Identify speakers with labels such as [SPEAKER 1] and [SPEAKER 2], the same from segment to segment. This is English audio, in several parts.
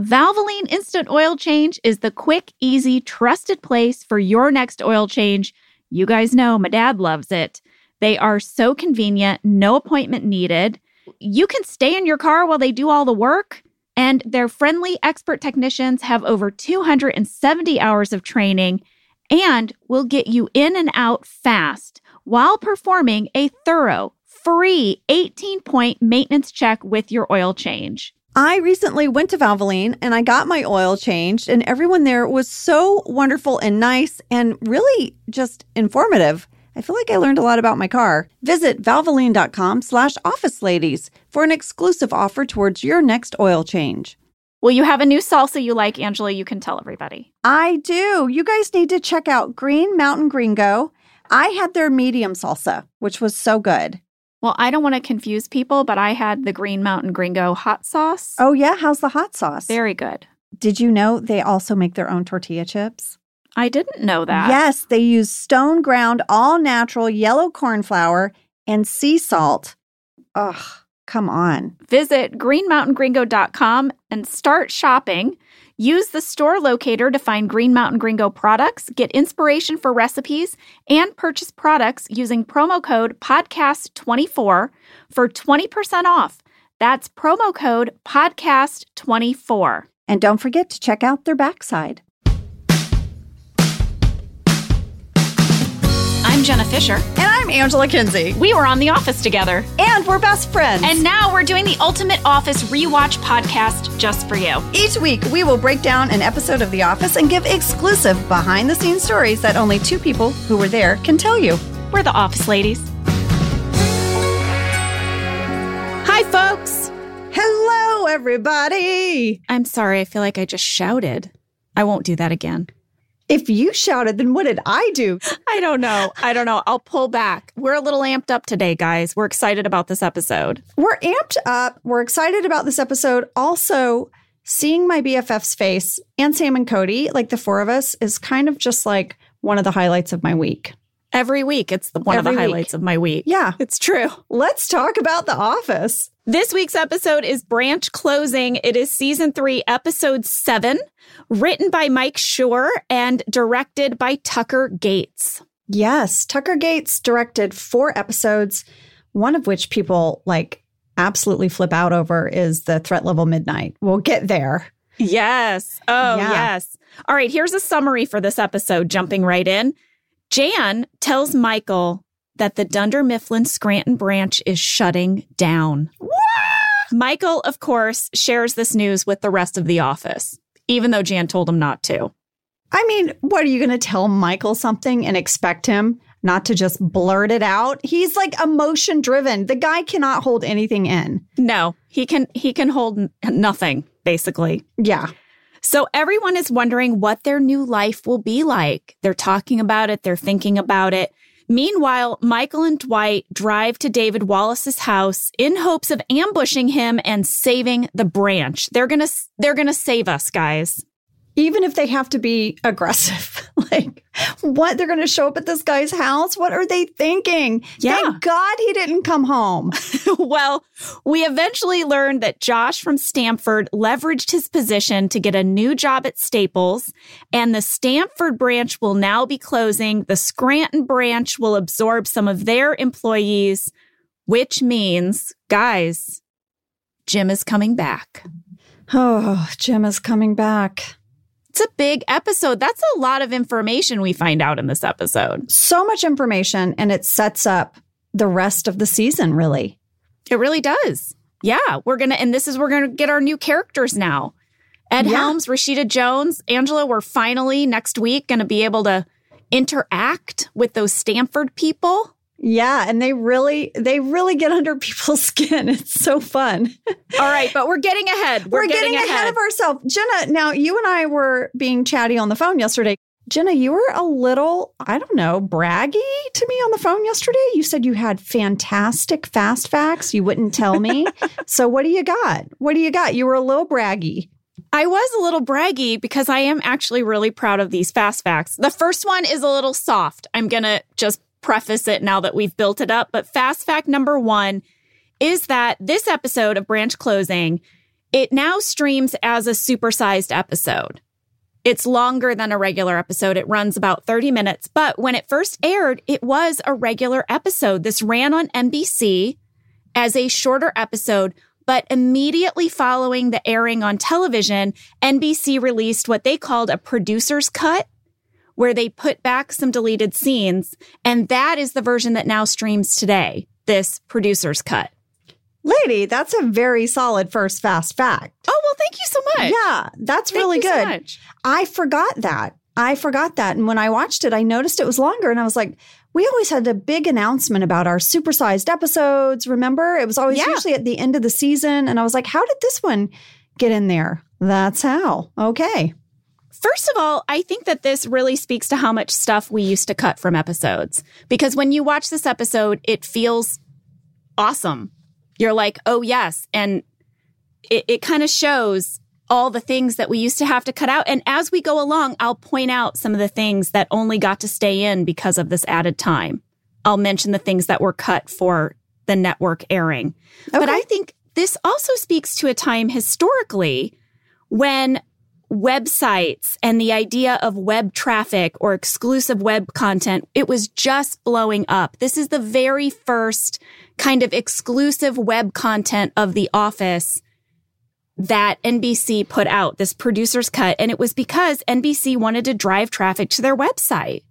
[SPEAKER 1] Valvoline Instant Oil Change is the quick, easy, trusted place for your next oil change. You guys know my dad loves it. They are so convenient, no appointment needed. You can stay in your car while they do all the work. And their friendly expert technicians have over 270 hours of training and will get you in and out fast while performing a thorough, free 18 point maintenance check with your oil change.
[SPEAKER 2] I recently went to Valvoline and I got my oil changed, and everyone there was so wonderful and nice and really just informative. I feel like I learned a lot about my car. Visit valvoline.com slash office ladies for an exclusive offer towards your next oil change.
[SPEAKER 1] Well, you have a new salsa you like, Angela. You can tell everybody.
[SPEAKER 2] I do. You guys need to check out Green Mountain Gringo. I had their medium salsa, which was so good.
[SPEAKER 1] Well, I don't want to confuse people, but I had the Green Mountain Gringo hot sauce.
[SPEAKER 2] Oh, yeah? How's the hot sauce?
[SPEAKER 1] Very good.
[SPEAKER 2] Did you know they also make their own tortilla chips?
[SPEAKER 1] I didn't know that.
[SPEAKER 2] Yes, they use stone ground, all natural yellow corn flour and sea salt. Ugh, come on.
[SPEAKER 1] Visit greenmountaingringo.com and start shopping. Use the store locator to find Green Mountain Gringo products, get inspiration for recipes, and purchase products using promo code podcast24 for 20% off. That's promo code podcast24.
[SPEAKER 2] And don't forget to check out their backside.
[SPEAKER 1] I'm Jenna Fischer.
[SPEAKER 2] I'm Angela Kinsey.
[SPEAKER 1] We were on The Office together.
[SPEAKER 2] And we're best friends.
[SPEAKER 1] And now we're doing the Ultimate Office Rewatch podcast just for you.
[SPEAKER 2] Each week, we will break down an episode of The Office and give exclusive behind the scenes stories that only two people who were there can tell you.
[SPEAKER 1] We're the Office Ladies. Hi, folks.
[SPEAKER 2] Hello, everybody.
[SPEAKER 1] I'm sorry. I feel like I just shouted. I won't do that again.
[SPEAKER 2] If you shouted, then what did I do?
[SPEAKER 1] I don't know. I don't know. I'll pull back. We're a little amped up today, guys. We're excited about this episode.
[SPEAKER 2] We're amped up. We're excited about this episode. Also, seeing my BFF's face and Sam and Cody, like the four of us, is kind of just like one of the highlights of my week.
[SPEAKER 1] Every week, it's the, one
[SPEAKER 2] Every
[SPEAKER 1] of the
[SPEAKER 2] week.
[SPEAKER 1] highlights of my week.
[SPEAKER 2] Yeah.
[SPEAKER 1] It's true.
[SPEAKER 2] Let's talk about The Office.
[SPEAKER 1] This week's episode is Branch Closing. It is season three, episode seven, written by Mike Schur and directed by Tucker Gates.
[SPEAKER 2] Yes, Tucker Gates directed four episodes, one of which people like absolutely flip out over is the threat level midnight. We'll get there.
[SPEAKER 1] Yes. Oh,
[SPEAKER 2] Yeah.
[SPEAKER 1] yes. All right. Here's a summary for this episode, jumping right in. Jan tells Michael that the Dunder Mifflin Scranton branch is shutting down. What? Michael, of course, shares this news with the rest of the office, even though Jan told him not to.
[SPEAKER 2] I mean, what are you going to tell Michael something and expect him not to just blurt it out? He's like emotion driven. The guy cannot hold anything in.
[SPEAKER 1] No, he can he can hold n- nothing basically.
[SPEAKER 2] Yeah.
[SPEAKER 1] So everyone is wondering what their new life will be like. They're talking about it, they're thinking about it. Meanwhile, Michael and Dwight drive to David Wallace's house in hopes of ambushing him and saving the branch. They're going to they're going to save us, guys.
[SPEAKER 2] Even if they have to be aggressive. like, what? They're going to show up at this guy's house? What are they thinking?
[SPEAKER 1] Yeah.
[SPEAKER 2] Thank God he didn't come home.
[SPEAKER 1] well, we eventually learned that Josh from Stanford leveraged his position to get a new job at Staples, and the Stanford branch will now be closing. The Scranton branch will absorb some of their employees, which means, guys, Jim is coming back.
[SPEAKER 2] Oh, Jim is coming back.
[SPEAKER 1] It's a big episode. That's a lot of information we find out in this episode.
[SPEAKER 2] So much information, and it sets up the rest of the season, really.
[SPEAKER 1] It really does. Yeah, we're going to, and this is, we're going to get our new characters now. Ed
[SPEAKER 2] Yeah.
[SPEAKER 1] Helms, Rashida Jones, Angela, we're finally next week going to be able to interact with those Stanford people.
[SPEAKER 2] Yeah, and they really they really get under people's skin. It's so fun.
[SPEAKER 1] All right, but we're getting ahead. We're,
[SPEAKER 2] We're, getting, ahead. of ourselves. Jenna, now you and I were being chatty on the phone yesterday. Jenna, you were a little, I don't know, braggy to me on the phone yesterday. You said you had fantastic fast facts. You wouldn't tell me. so what do you got? What do you got? You were a little braggy.
[SPEAKER 1] I was a little braggy because I am actually really proud of these fast facts. The first one is a little soft. I'm going to just preface it now that we've built it up. But fast fact number one is that this episode of Branch Closing It now streams as a supersized episode. It's longer than a regular episode. It runs about 30 minutes. But when it first aired, it was a regular episode. This ran on NBC as a shorter episode. But immediately following the airing on television, NBC released what they called a producer's cut, where they put back some deleted scenes. And that is the version that now streams today, this producer's cut.
[SPEAKER 2] Lady, that's a very solid first fast fact.
[SPEAKER 1] Oh, well, thank you so much.
[SPEAKER 2] Yeah, that's
[SPEAKER 1] Thank
[SPEAKER 2] really
[SPEAKER 1] you so
[SPEAKER 2] good.
[SPEAKER 1] much.
[SPEAKER 2] I forgot that. I forgot that. And when I watched it, I noticed it was longer and I was like, we always had a big announcement about our supersized episodes. Remember? It was always
[SPEAKER 1] Yeah.
[SPEAKER 2] usually at the end of the season. And I was like, how did this one get in there? That's how. Okay.
[SPEAKER 1] First of all, I think that this really speaks to how much stuff we used to cut from episodes. Because when you watch this episode, it feels awesome. You're like, oh, yes. And it, it kind of shows all the things that we used to have to cut out. And as we go along, I'll point out some of the things that only got to stay in because of this added time. I'll mention the things that were cut for the network airing. But I think this also speaks to a time historically when websites and the idea of web traffic or exclusive web content, it was just blowing up. This is the very first kind of exclusive web content of The Office that NBC put out, this producer's cut. And it was because NBC wanted to drive traffic to their website.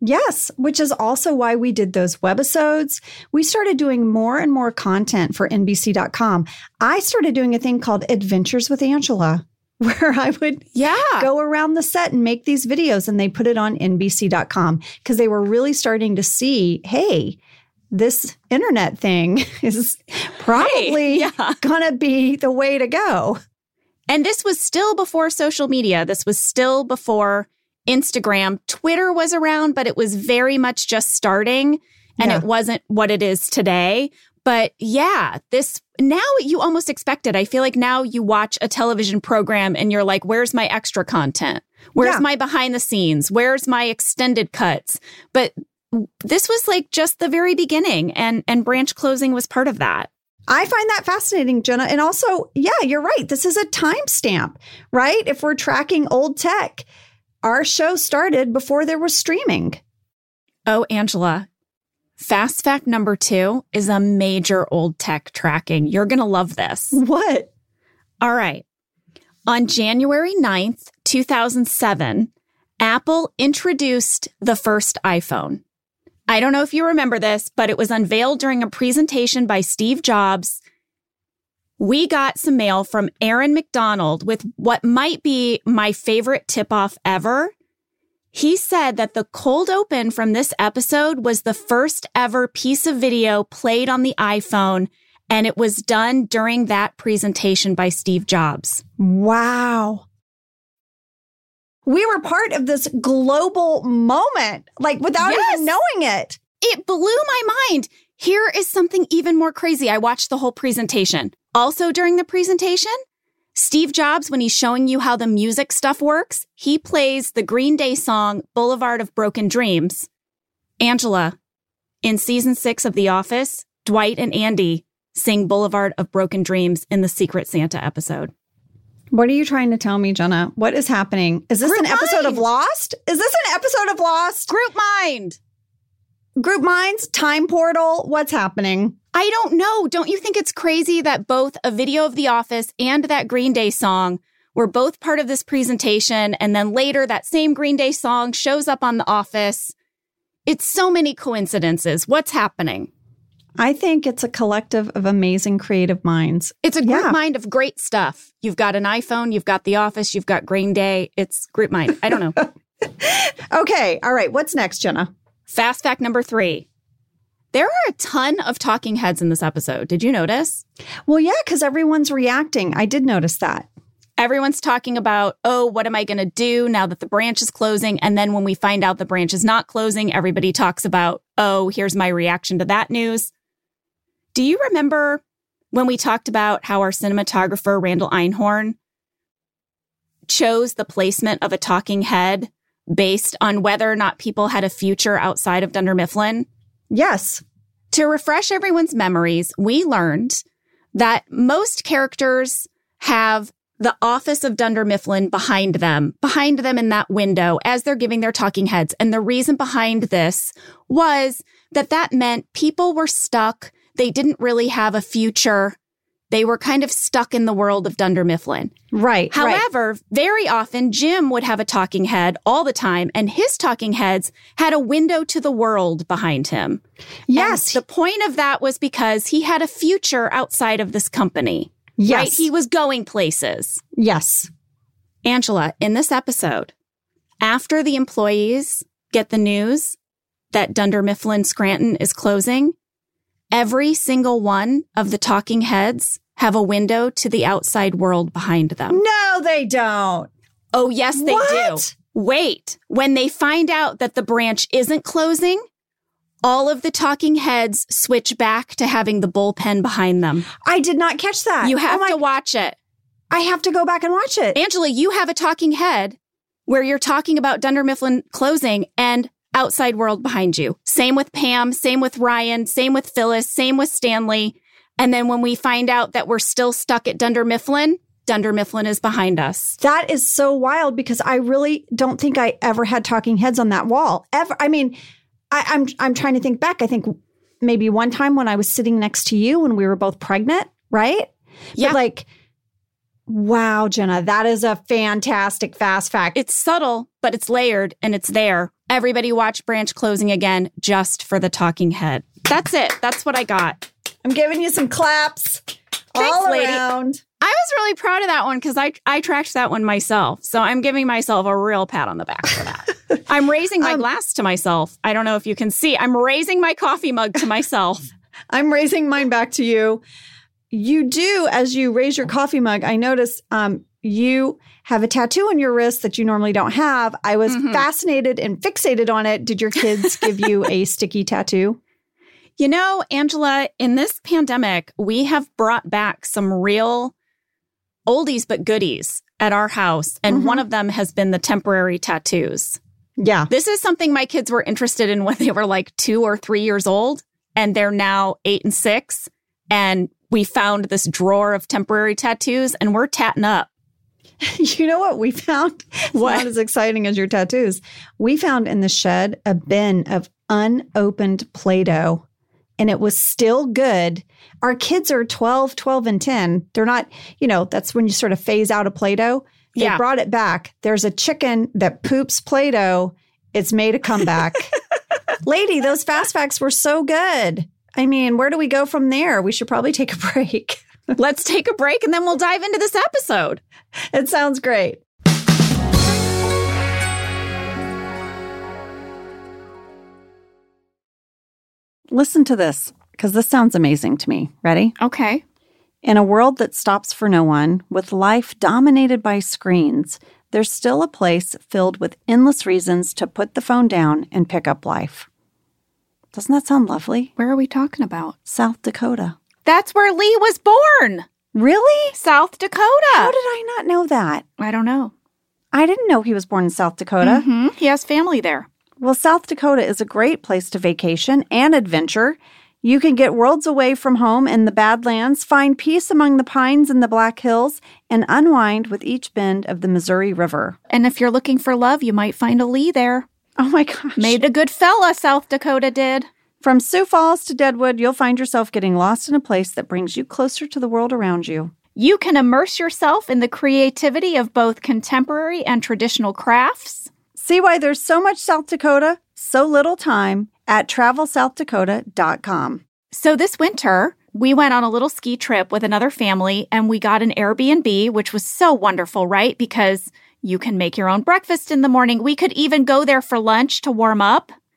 [SPEAKER 2] Yes, which is also why we did those webisodes. We started doing more and more content for NBC.com. I started doing a thing called Adventures with Angela, where I would
[SPEAKER 1] Yeah.
[SPEAKER 2] go around the set and make these videos and they put it on NBC.com because they were really starting to see, hey, this internet thing is probably
[SPEAKER 1] yeah.
[SPEAKER 2] going to be the way to go.
[SPEAKER 1] And this was still before social media. This was still before Instagram. Twitter was around, but it was very much just starting and
[SPEAKER 2] Yeah.
[SPEAKER 1] it wasn't what it is today. But yeah, this now you almost expect it. I feel like now you watch a television program and you're like, where's my extra content? Where's
[SPEAKER 2] Yeah.
[SPEAKER 1] my behind the scenes? Where's my extended cuts? But this was like just the very beginning and and branch closing was part of that.
[SPEAKER 2] I find that fascinating, Jenna. And also, yeah, you're right. This is a timestamp, right? If we're tracking old tech, our show started before there was streaming.
[SPEAKER 1] Oh, Angela. Fast fact number two is a major old tech tracking. You're going to love this.
[SPEAKER 2] What?
[SPEAKER 1] All right. On January 9th, 2007, Apple introduced the first iPhone. I don't know if you remember this, but it was unveiled during a presentation by Steve Jobs. We got some mail from Aaron McDonald with what might be my favorite tip off ever. He said that the cold open from this episode was the first ever piece of video played on the iPhone, and it was done during that presentation by Steve Jobs.
[SPEAKER 2] Wow. We were part of this global moment, like without
[SPEAKER 1] Yes.
[SPEAKER 2] even knowing it.
[SPEAKER 1] It blew my mind. Here is something even more crazy. I watched the whole presentation. Also, during the presentation, Steve Jobs, when he's showing you how the music stuff works, he plays the Green Day song Boulevard of Broken Dreams. Angela, in season six of The Office, Dwight and Andy sing Boulevard of Broken Dreams in the Secret Santa episode.
[SPEAKER 2] What are you trying to tell me, Jenna? What is happening? Is this an episode of Lost? Is this an episode of Lost?
[SPEAKER 1] Group mind.
[SPEAKER 2] Group Minds, Time Portal, what's happening?
[SPEAKER 1] I don't know. Don't you think it's crazy that both a video of The Office and that Green Day song were both part of this presentation? And then later, that same Green Day song shows up on The Office. It's so many coincidences. What's happening?
[SPEAKER 2] I think it's a collective of amazing creative minds.
[SPEAKER 1] It's a group
[SPEAKER 2] Yeah.
[SPEAKER 1] mind of great stuff. You've got an iPhone, you've got The Office, you've got Green Day. It's group mind. I don't know.
[SPEAKER 2] Okay, all right, what's next, Jenna?
[SPEAKER 1] Fast fact number three. There are a ton of talking heads in this episode. Did you notice?
[SPEAKER 2] Well, yeah, because everyone's reacting. I did notice that.
[SPEAKER 1] everyone's talking about, oh, what am I going to do now that the branch is closing? And then when we find out the branch is not closing, everybody talks about, oh, here's my reaction to that news. Do you remember when we talked about how our cinematographer, Randall Einhorn, chose the placement of a talking head based on whether or not people had a future outside of Dunder Mifflin?
[SPEAKER 2] Yes.
[SPEAKER 1] To refresh everyone's memories, we learned that most characters have the office of Dunder Mifflin behind them, behind them in that window as they're giving their talking heads. And the reason behind this was that that meant people were stuck. They didn't really have a future. They were kind of stuck in the world of Dunder Mifflin.
[SPEAKER 2] Right. right.
[SPEAKER 1] However, very often Jim would have a talking head all the time, and his talking heads had a window to the world behind him.
[SPEAKER 2] Yes.
[SPEAKER 1] And the point of that was because he had a future outside of this company.
[SPEAKER 2] Yes.
[SPEAKER 1] Right? He was going places.
[SPEAKER 2] yes.
[SPEAKER 1] Angela, in this episode, after the employees get the news that Dunder Mifflin Scranton is closing, every single one of the talking heads have a window to the outside world behind them.
[SPEAKER 2] No, they don't.
[SPEAKER 1] Oh, yes, they
[SPEAKER 2] What?
[SPEAKER 1] do. Wait, when they find out that the branch isn't closing, all of the talking heads switch back to having the bullpen behind them.
[SPEAKER 2] I did not catch that.
[SPEAKER 1] You oh have
[SPEAKER 2] Oh my-
[SPEAKER 1] to watch it.
[SPEAKER 2] I have to go back and watch it.
[SPEAKER 1] Angela, you have a talking head where you're talking about Dunder Mifflin closing and outside world behind you. Same with Pam, same with Ryan, same with Phyllis, same with Stanley. And then when we find out that we're still stuck at Dunder Mifflin, Dunder Mifflin is behind us.
[SPEAKER 2] That is so wild because I really don't think I ever had talking heads on that wall. Ever. I mean, I, I'm I'm trying to think back. I think maybe one time when I was sitting next to you when we were both pregnant, right?
[SPEAKER 1] Yeah.
[SPEAKER 2] But like, wow, Jenna, that is a fantastic fast fact.
[SPEAKER 1] It's subtle, but it's layered and it's there. Everybody watch Branch closing again just for the talking head. That's it. That's what I got.
[SPEAKER 2] I'm giving you some claps all
[SPEAKER 1] lady.
[SPEAKER 2] around.
[SPEAKER 1] I was really proud of that one because I I tracked that one myself. So I'm giving myself a real pat on the back for that. I'm raising my
[SPEAKER 2] Um,
[SPEAKER 1] glass to myself. I don't know if you can see. I'm raising my coffee mug to myself.
[SPEAKER 2] I'm raising mine back to you. You do, as you raise your coffee mug, I notice um, you have a tattoo on your wrist that you normally don't have. I was
[SPEAKER 1] Mhm.
[SPEAKER 2] fascinated and fixated on it. Did your kids give you a sticky tattoo?
[SPEAKER 1] You know, Angela, in this pandemic, we have brought back some real oldies but goodies at our house. And
[SPEAKER 2] Mhm.
[SPEAKER 1] one of them has been the temporary tattoos.
[SPEAKER 2] Yeah.
[SPEAKER 1] This is something my kids were interested in when they were like two or three years old, and they're now eight and six. And we found this drawer of temporary tattoos, and we're tatting up.
[SPEAKER 2] You know what we found? It's
[SPEAKER 1] What?
[SPEAKER 2] not as exciting as your tattoos. We found in the shed a bin of unopened Play Doh, and it was still good. Our kids are 12, 12, and 10. They're not, you know, that's when you sort of phase out of Play Doh. They
[SPEAKER 1] Yeah.
[SPEAKER 2] brought it back. There's a chicken that poops Play Doh. It's made a comeback. Lady, those fast facts were so good. I mean, where do we go from there? We should probably take a break.
[SPEAKER 1] Let's take a break and then we'll dive into this episode.
[SPEAKER 2] it sounds great. Listen to this because this sounds amazing to me. Ready?
[SPEAKER 1] Okay.
[SPEAKER 2] In a world that stops for no one, with life dominated by screens, there's still a place filled with endless reasons to put the phone down and pick up life. Doesn't that sound lovely?
[SPEAKER 1] Where are we talking about?
[SPEAKER 2] South Dakota.
[SPEAKER 1] That's where Lee was born.
[SPEAKER 2] Really?
[SPEAKER 1] South Dakota.
[SPEAKER 2] How did I not know that?
[SPEAKER 1] I don't know.
[SPEAKER 2] I didn't know he was born in South Dakota.
[SPEAKER 1] Mhm. He has family there.
[SPEAKER 2] Well, South Dakota is a great place to vacation and adventure. You can get worlds away from home in the Badlands, find peace among the pines in the Black Hills, and unwind with each bend of the Missouri River.
[SPEAKER 1] And if you're looking for love, you might find a Lee there.
[SPEAKER 2] Oh my gosh.
[SPEAKER 1] Made a good fella, South Dakota did.
[SPEAKER 2] From Sioux Falls to Deadwood, you'll find yourself getting lost in a place that brings you closer to the world around you.
[SPEAKER 1] You can immerse yourself in the creativity of both contemporary and traditional crafts.
[SPEAKER 2] See why there's so much South Dakota, so little time at travelsouthdakota.com.
[SPEAKER 1] So this winter, we went on a little ski trip with another family and we got an Airbnb, which was so wonderful, right? Because you can make your own breakfast in the morning. We could even go there for lunch to warm up.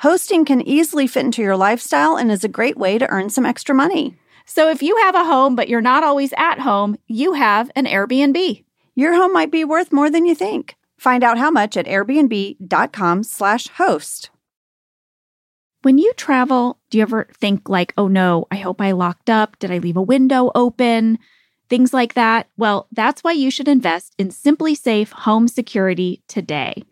[SPEAKER 2] Hosting can easily fit into your lifestyle and is a great way to earn some extra money.
[SPEAKER 1] So if you have a home but you're not always at home, you have an Airbnb.
[SPEAKER 2] Your home might be worth more than you think. Find out how much at airbnb.com/slash host.
[SPEAKER 1] When you travel, do you ever think, like, oh no, I hope I locked up? Did I leave a window open? Things like that. Well, that's why you should invest in SimpliSafe Home Security today.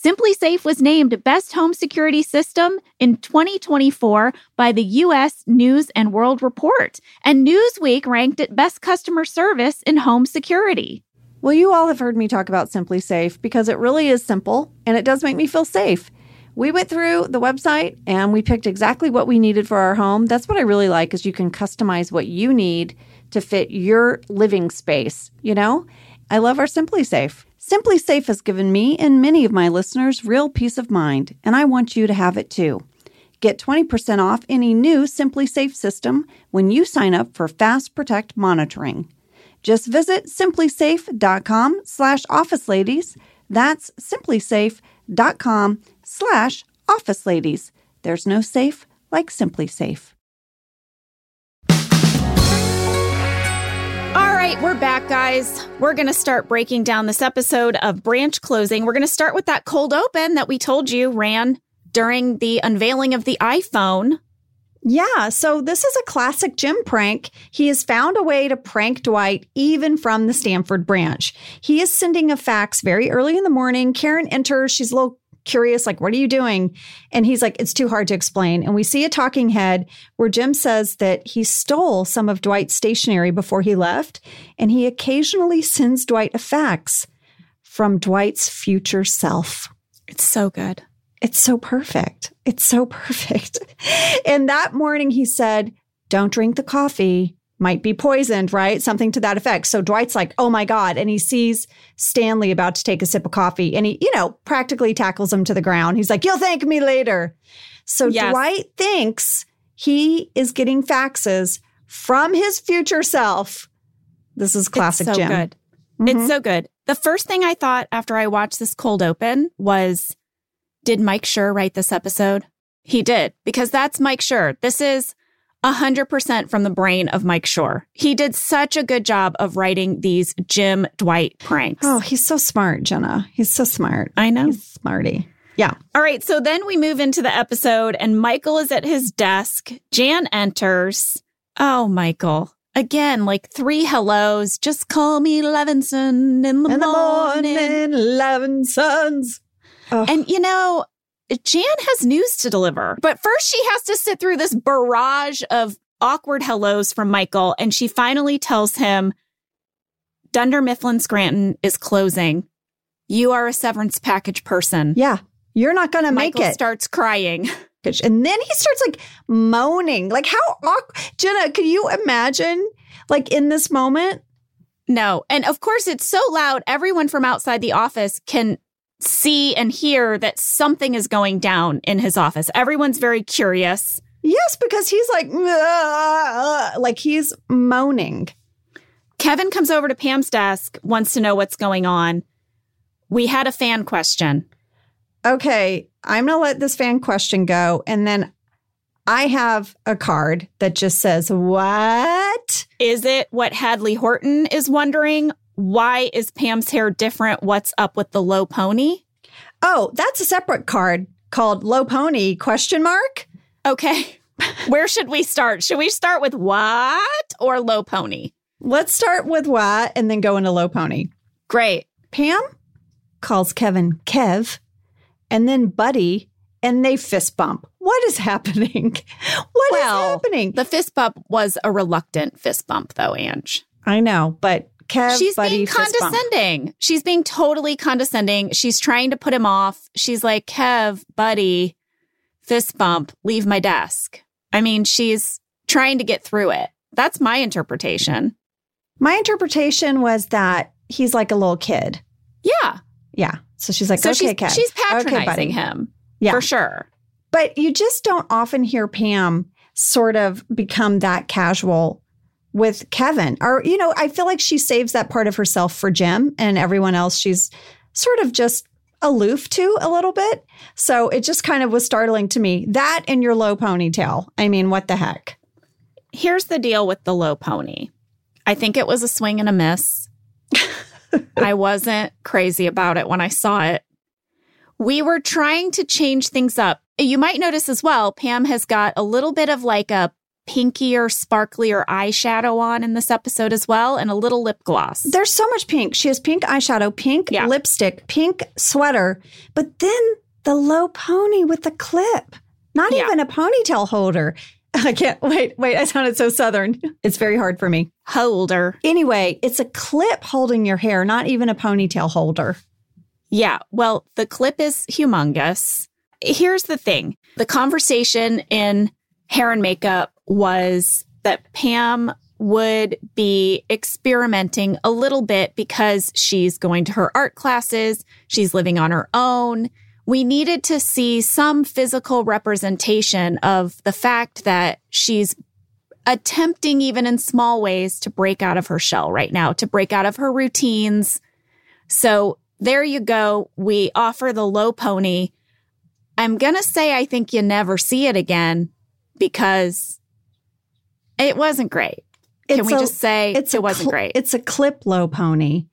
[SPEAKER 1] SimpliSafe was named Best Home Security System in 2024 by the US News and World Report, and Newsweek ranked it Best Customer Service in Home Security.
[SPEAKER 2] Well, you all have heard me talk about SimpliSafe because it really is simple and it does make me feel safe. We went through the website and we picked exactly what we needed for our home. That's what I really like is you can customize what you need to fit your living space, you know? I love our SimpliSafe. SimpliSafe has given me and many of my listeners real peace of mind, and I want you to have it too. Get 20% off any new SimpliSafe system when you sign up for Fast Protect monitoring. Just visit simplisafe.com slash office ladies. That's simplisafe.com slash office ladies. There's no safe like SimpliSafe.
[SPEAKER 1] All right, we're back, guys. We're going to start breaking down this episode of branch closing. We're going to start with that cold open that we told you ran during the unveiling of the iPhone.
[SPEAKER 2] Yeah, so this is a classic Jim prank. He has found a way to prank Dwight even from the Stanford branch. He is sending a fax very early in the morning. Karen enters. She's a little curious, like, what are you doing? And he's like, it's too hard to explain. And we see a talking head where Jim says that he stole some of Dwight's stationery before he left. And he occasionally sends Dwight a fax from Dwight's future self.
[SPEAKER 1] It's so good.
[SPEAKER 2] It's so perfect. It's so perfect. and that morning he said, Don't drink the coffee. Might be poisoned, right? Something to that effect. So Dwight's like, Oh my God. And he sees Stanley about to take a sip of coffee and he, you know, practically tackles him to the ground. He's like, You'll thank me later. So yes. Dwight thinks he is getting faxes from his future self. This is classic
[SPEAKER 1] it's so
[SPEAKER 2] Jim.
[SPEAKER 1] Good. Mm-hmm. It's so good. The first thing I thought after I watched this cold open was did Mike Schur write this episode? He did, because that's Mike Schur. This is 100% from the brain of Mike Schur. He did such a good job of writing these Jim Dwight pranks.
[SPEAKER 2] Oh, he's so smart, Jenna. He's so smart.
[SPEAKER 1] I know.
[SPEAKER 2] He's smarty. Yeah.
[SPEAKER 1] All right. So then we move into the episode, and Michael is at his desk. Jan enters. Oh, Michael. Again, like three hellos. Just call me Levinson in the
[SPEAKER 2] in
[SPEAKER 1] morning.
[SPEAKER 2] the morning, Levinsons.
[SPEAKER 1] Ugh. And you know, Jan has news to deliver. But first, she has to sit through this barrage of awkward hellos from Michael. And she finally tells him Dunder Mifflin Scranton is closing. You are a severance package person.
[SPEAKER 2] Yeah. You're not going to make
[SPEAKER 1] Michael
[SPEAKER 2] it.
[SPEAKER 1] starts crying.
[SPEAKER 2] And then he starts like moaning. Like, how awkward. Jenna, can you imagine, like, in this moment?
[SPEAKER 1] No. And of course, it's so loud. Everyone from outside the office can see and hear that something is going down in his office. Everyone's very curious.
[SPEAKER 2] Yes, because he's like, like he's moaning.
[SPEAKER 1] Kevin comes over to Pam's desk, wants to know what's going on. We had a fan question.
[SPEAKER 2] Okay, I'm going to let this fan question go. And then I have a card that just says, What?
[SPEAKER 1] Is it what Hadley Horton is wondering? Why is Pam's hair different? What's up with the low pony?
[SPEAKER 2] Oh, that's a separate card called low pony question mark.
[SPEAKER 1] Okay. Where should we start? Should we start with what or low pony?
[SPEAKER 2] Let's start with what and then go into low pony.
[SPEAKER 1] Great.
[SPEAKER 2] Pam calls Kevin Kev and then Buddy and they fist bump. What is happening? What
[SPEAKER 1] well,
[SPEAKER 2] is happening?
[SPEAKER 1] The fist bump was a reluctant fist bump though, Ange.
[SPEAKER 2] I know, but Kev,
[SPEAKER 1] She's
[SPEAKER 2] buddy,
[SPEAKER 1] being condescending. She's being totally condescending. She's trying to put him off. She's like, Kev, buddy, fist bump, leave my desk. I mean, she's trying to get through it. That's my interpretation.
[SPEAKER 2] My interpretation was that he's like a little kid.
[SPEAKER 1] Yeah.
[SPEAKER 2] Yeah. So she's like,
[SPEAKER 1] so
[SPEAKER 2] okay,
[SPEAKER 1] she's,
[SPEAKER 2] Kev.
[SPEAKER 1] She's patronizing
[SPEAKER 2] okay,
[SPEAKER 1] him.
[SPEAKER 2] Yeah.
[SPEAKER 1] For sure.
[SPEAKER 2] But you just don't often hear Pam sort of become that casual with Kevin. Or, you know, I feel like she saves that part of herself for Jim and everyone else she's sort of just aloof to a little bit. So it just kind of was startling to me. That and your low ponytail. I mean, what the heck?
[SPEAKER 1] Here's the deal with the low pony. I think it was a swing and a miss. I wasn't crazy about it when I saw it. We were trying to change things up. You might notice as well, Pam has got a little bit of like a pinkier, sparklier eyeshadow on in this episode as well, and a little lip gloss.
[SPEAKER 2] There's so much pink. She has pink eyeshadow, pink
[SPEAKER 1] Yeah.
[SPEAKER 2] lipstick, pink sweater, but then the low pony with the clip. Not
[SPEAKER 1] Yeah.
[SPEAKER 2] even a ponytail holder. I can't wait. Wait, I sounded so southern. It's very hard for me.
[SPEAKER 1] Holder.
[SPEAKER 2] Anyway, it's a clip holding your hair, not even a ponytail holder.
[SPEAKER 1] Yeah, well, the clip is humongous. Here's the thing the conversation in hair and makeup was that Pam would be experimenting a little bit because she's going to her art classes, she's living on her own. We needed to see some physical representation of the fact that she's attempting, even in small ways, to break out of her shell right now, to break out of her routines. So there you go. We offer the low pony. I'm going to say I think you never see it again because it wasn't great. Can
[SPEAKER 2] It's
[SPEAKER 1] we
[SPEAKER 2] a-
[SPEAKER 1] just say
[SPEAKER 2] It's
[SPEAKER 1] it
[SPEAKER 2] a
[SPEAKER 1] wasn't
[SPEAKER 2] cl-
[SPEAKER 1] great?
[SPEAKER 2] It's a clip low pony.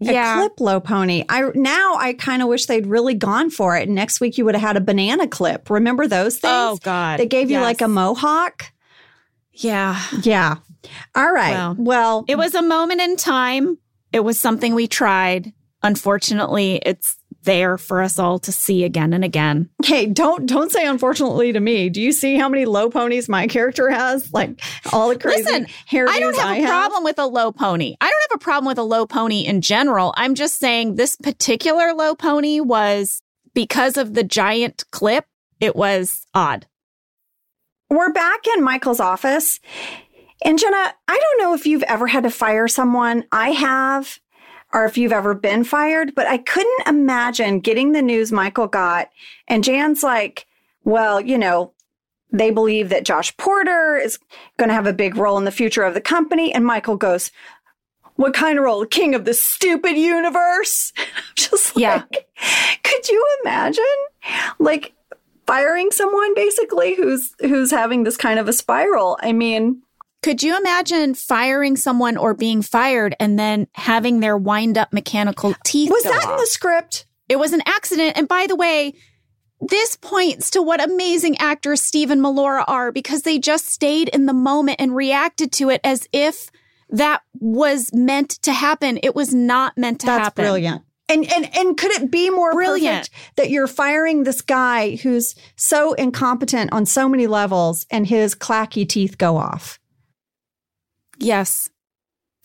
[SPEAKER 1] yeah.
[SPEAKER 2] A clip low pony. I now I kind of wish they'd really gone for it. Next week you would have had a banana clip. Remember those oh, things?
[SPEAKER 1] oh God.
[SPEAKER 2] they gave you like a mohawk.
[SPEAKER 1] Yeah.
[SPEAKER 2] Yeah. All right.
[SPEAKER 1] Well,
[SPEAKER 2] Well,
[SPEAKER 1] It was a moment in time. It was something we tried. Unfortunately, it's there for us all to see again and again.
[SPEAKER 2] hey, don't don't say unfortunately to me. Do you see how many low ponies my character has? Like all the crazy
[SPEAKER 1] Listen, I don't have
[SPEAKER 2] I
[SPEAKER 1] a problem with a low pony. I don't have a problem with a low pony in general. I'm just saying this particular low pony was because of the giant clip, it was odd.
[SPEAKER 2] We're back in Michael's office. And Jenna, I don't know if you've ever had to fire someone. I have, or if you've ever been fired, but I couldn't imagine getting the news Michael got. And Jan's like, well, you know, they believe that Josh Porter is going to have a big role in the future of the company. And Michael goes, what kind of role? King of the stupid universe? I'm just like,
[SPEAKER 1] Yeah.
[SPEAKER 2] could you imagine? Like, firing someone basically who's who's having this kind of a spiral. I mean,
[SPEAKER 1] Could you imagine firing someone or being fired and then having their wind up mechanical teeth?
[SPEAKER 2] was that in the script?
[SPEAKER 1] It was an accident. And by the way, this points to what amazing actors Steve and Melora are because they just stayed in the moment and reacted to it as if that was meant to happen. It was not meant to happen.
[SPEAKER 2] That's
[SPEAKER 1] happen.
[SPEAKER 2] brilliant. And and and could it be more
[SPEAKER 1] Brilliant.
[SPEAKER 2] that you're firing this guy who's so incompetent on so many levels and his clacky teeth go off?
[SPEAKER 1] Yes.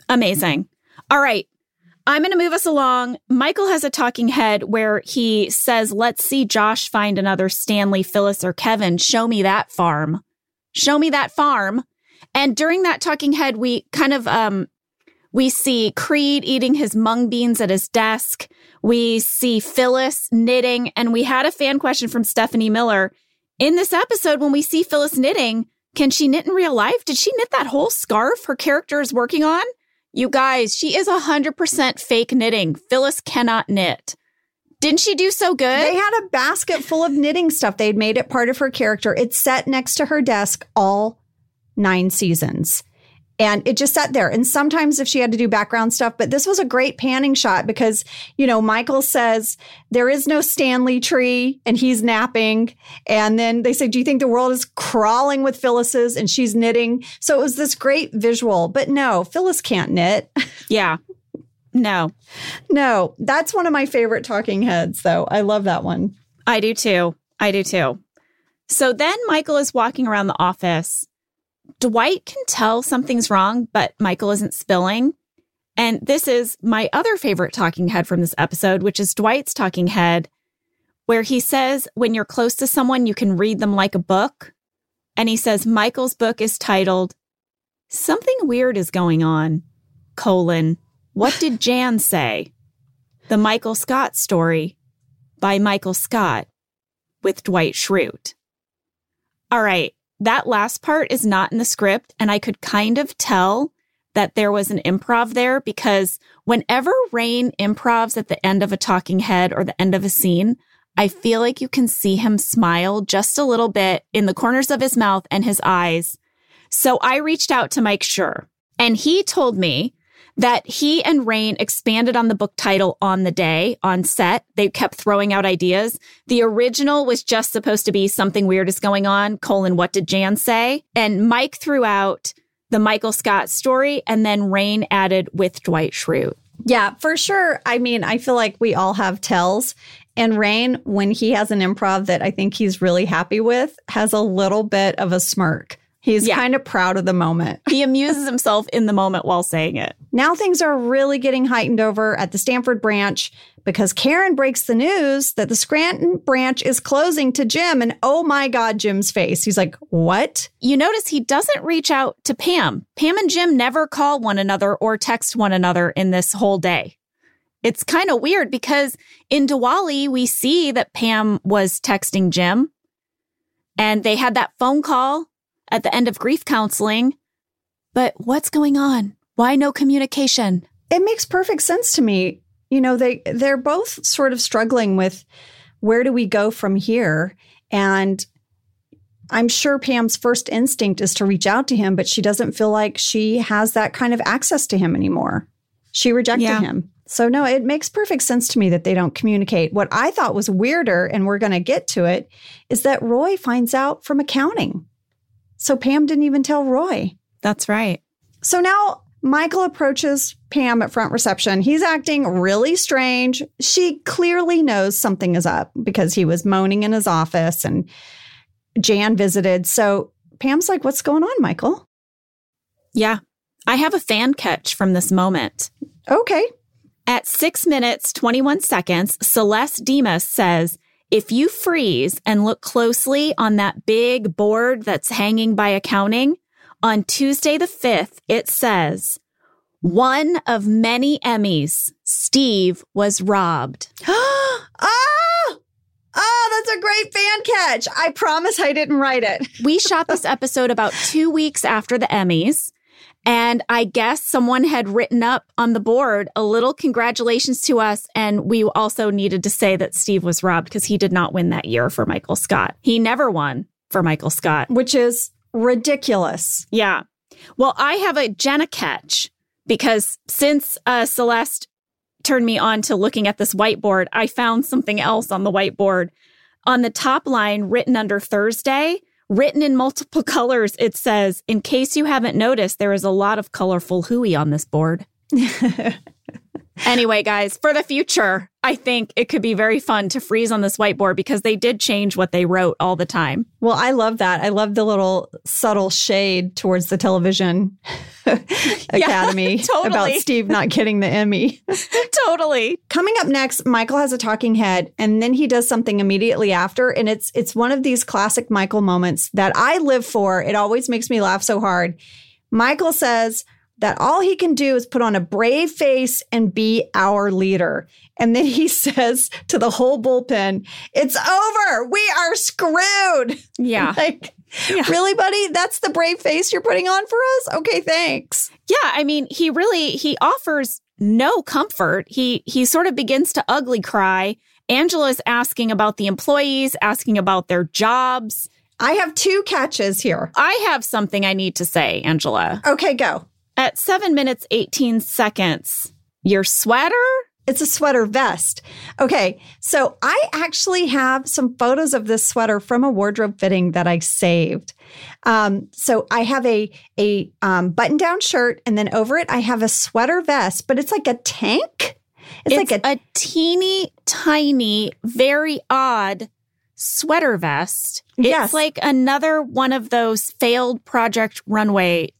[SPEAKER 1] Amazing. All right. I'm going to move us along. Michael has a talking head where he says, Let's see Josh find another Stanley, Phyllis, or Kevin. Show me that farm. Show me that farm. And during that talking head, we kind of, um, we see Creed eating his mung beans at his desk. We see Phyllis knitting. And we had a fan question from Stephanie Miller. In this episode, when we see Phyllis knitting, can she knit in real life? Did she knit that whole scarf her character is working on? You guys, she is 100% fake knitting. Phyllis cannot knit. Didn't she do so good?
[SPEAKER 2] They had a basket full of knitting stuff. They'd made it part of her character. It's set next to her desk all nine seasons. And it just sat there. And sometimes if she had to do background stuff, but this was a great panning shot because, you know, Michael says there is no Stanley tree and he's napping. And then they say, Do you think the world is crawling with Phyllis's? And she's knitting. So it was this great visual. But no, Phyllis can't knit.
[SPEAKER 1] yeah. No,
[SPEAKER 2] no, that's one of my favorite talking heads, though. I love that one.
[SPEAKER 1] I do too. I do too. So then Michael is walking around the office. Dwight can tell something's wrong, but Michael isn't spilling. And this is my other favorite talking head from this episode, which is Dwight's talking head, where he says, when you're close to someone, you can read them like a book. And he says, Michael's book is titled, Something Weird is Going On, colon, What Did Jan Say? The Michael Scott Story by Michael Scott with Dwight Schrute. All right, that last part is not in the script, and I could kind of tell that there was an improv there because whenever Rainn improvs at the end of a talking head or the end of a scene, I feel like you can see him smile just a little bit in the corners of his mouth and his eyes. So I reached out to Mike Schur, and he told me that he and Rainn expanded on the book title on the day on set. They kept throwing out ideas. The original was just supposed to be something weird is going on, colon, what did Jan say? And Mike threw out the Michael Scott story and then Rainn added with Dwight Schrute.
[SPEAKER 2] Yeah, for sure. I mean, I feel like we all have tells. And Rainn, when he has an improv that I think he's really happy with, has a little bit of a smirk. He's yeah. kind of proud of the moment.
[SPEAKER 1] He amuses himself in the moment while saying it.
[SPEAKER 2] Now things are really getting heightened over at the Stanford branch because Karen breaks the news that the Scranton branch is closing to Jim. And oh my God, Jim's face. He's like, What?
[SPEAKER 1] You notice he doesn't reach out to Pam. Pam and Jim never call one another or text one another in this whole day. It's kind of weird because in Diwali, we see that Pam was texting Jim and they had that phone call at the end of grief counseling. But what's going on? Why no communication?
[SPEAKER 2] It makes perfect sense to me. You know, they they're both sort of struggling with where do we go from here? And I'm sure Pam's first instinct is to reach out to him, but she doesn't feel like she has that kind of access to him anymore. She rejected yeah. him. So, no, it makes perfect sense to me that they don't communicate. What I thought was weirder, and we're going to get to it, is that Roy finds out from accounting. So Pam didn't even tell Roy.
[SPEAKER 1] That's right.
[SPEAKER 2] So now Michael approaches Pam at front reception. He's acting really strange. She clearly knows something is up because he was moaning in his office and Jan visited. So Pam's like, What's going on, Michael?
[SPEAKER 1] Yeah. I have a fan catch from this moment.
[SPEAKER 2] Okay.
[SPEAKER 1] At six minutes, 21 seconds, Celeste Demas says, if you freeze and look closely on that big board that's hanging by accounting, on Tuesday the 5th, it says, one of many Emmys, Steve was robbed.
[SPEAKER 2] ah! Oh, that's a great fan catch. I promise I didn't write it.
[SPEAKER 1] we shot this episode about two weeks after the Emmys. And I guess someone had written up on the board a little congratulations to us. And we also needed to say that Steve was robbed because he did not win that year for Michael Scott. He never won for Michael Scott,
[SPEAKER 2] which is ridiculous.
[SPEAKER 1] Yeah. Well, I have a Jenna catch because since uh, Celeste turned me on to looking at this whiteboard, I found something else on the whiteboard. On the top line, written under Thursday, Written in multiple colors, it says, in case you haven't noticed, there is a lot of colorful hooey on this board. anyway, guys, for the future, I think it could be very fun to freeze on this whiteboard because they did change what they wrote all the time.
[SPEAKER 2] Well, I love that. I love the little subtle shade towards the television academy
[SPEAKER 1] totally.
[SPEAKER 2] about Steve not getting the Emmy.
[SPEAKER 1] totally.
[SPEAKER 2] Coming up next, Michael has a talking head and then he does something immediately after and it's it's one of these classic Michael moments that I live for. It always makes me laugh so hard. Michael says, that all he can do is put on a brave face and be our leader. And then he says to the whole bullpen, It's over. We are screwed.
[SPEAKER 1] Yeah.
[SPEAKER 2] like, yeah. really, buddy? That's the brave face you're putting on for us? Okay, thanks.
[SPEAKER 1] Yeah. I mean, he really he offers no comfort. He he sort of begins to ugly cry. Angela's asking about the employees, asking about their jobs.
[SPEAKER 2] I have two catches here.
[SPEAKER 1] I have something I need to say, Angela.
[SPEAKER 2] Okay, go.
[SPEAKER 1] At seven minutes, 18 seconds, your sweater?
[SPEAKER 2] It's a sweater vest. Okay. So I actually have some photos of this sweater from a wardrobe fitting that I saved. Um, so I have a, a um, button down shirt and then over it, I have a sweater vest, but it's like a tank.
[SPEAKER 1] It's, it's like a, a teeny tiny, very odd sweater vest. It's yes. like another one of those failed project runway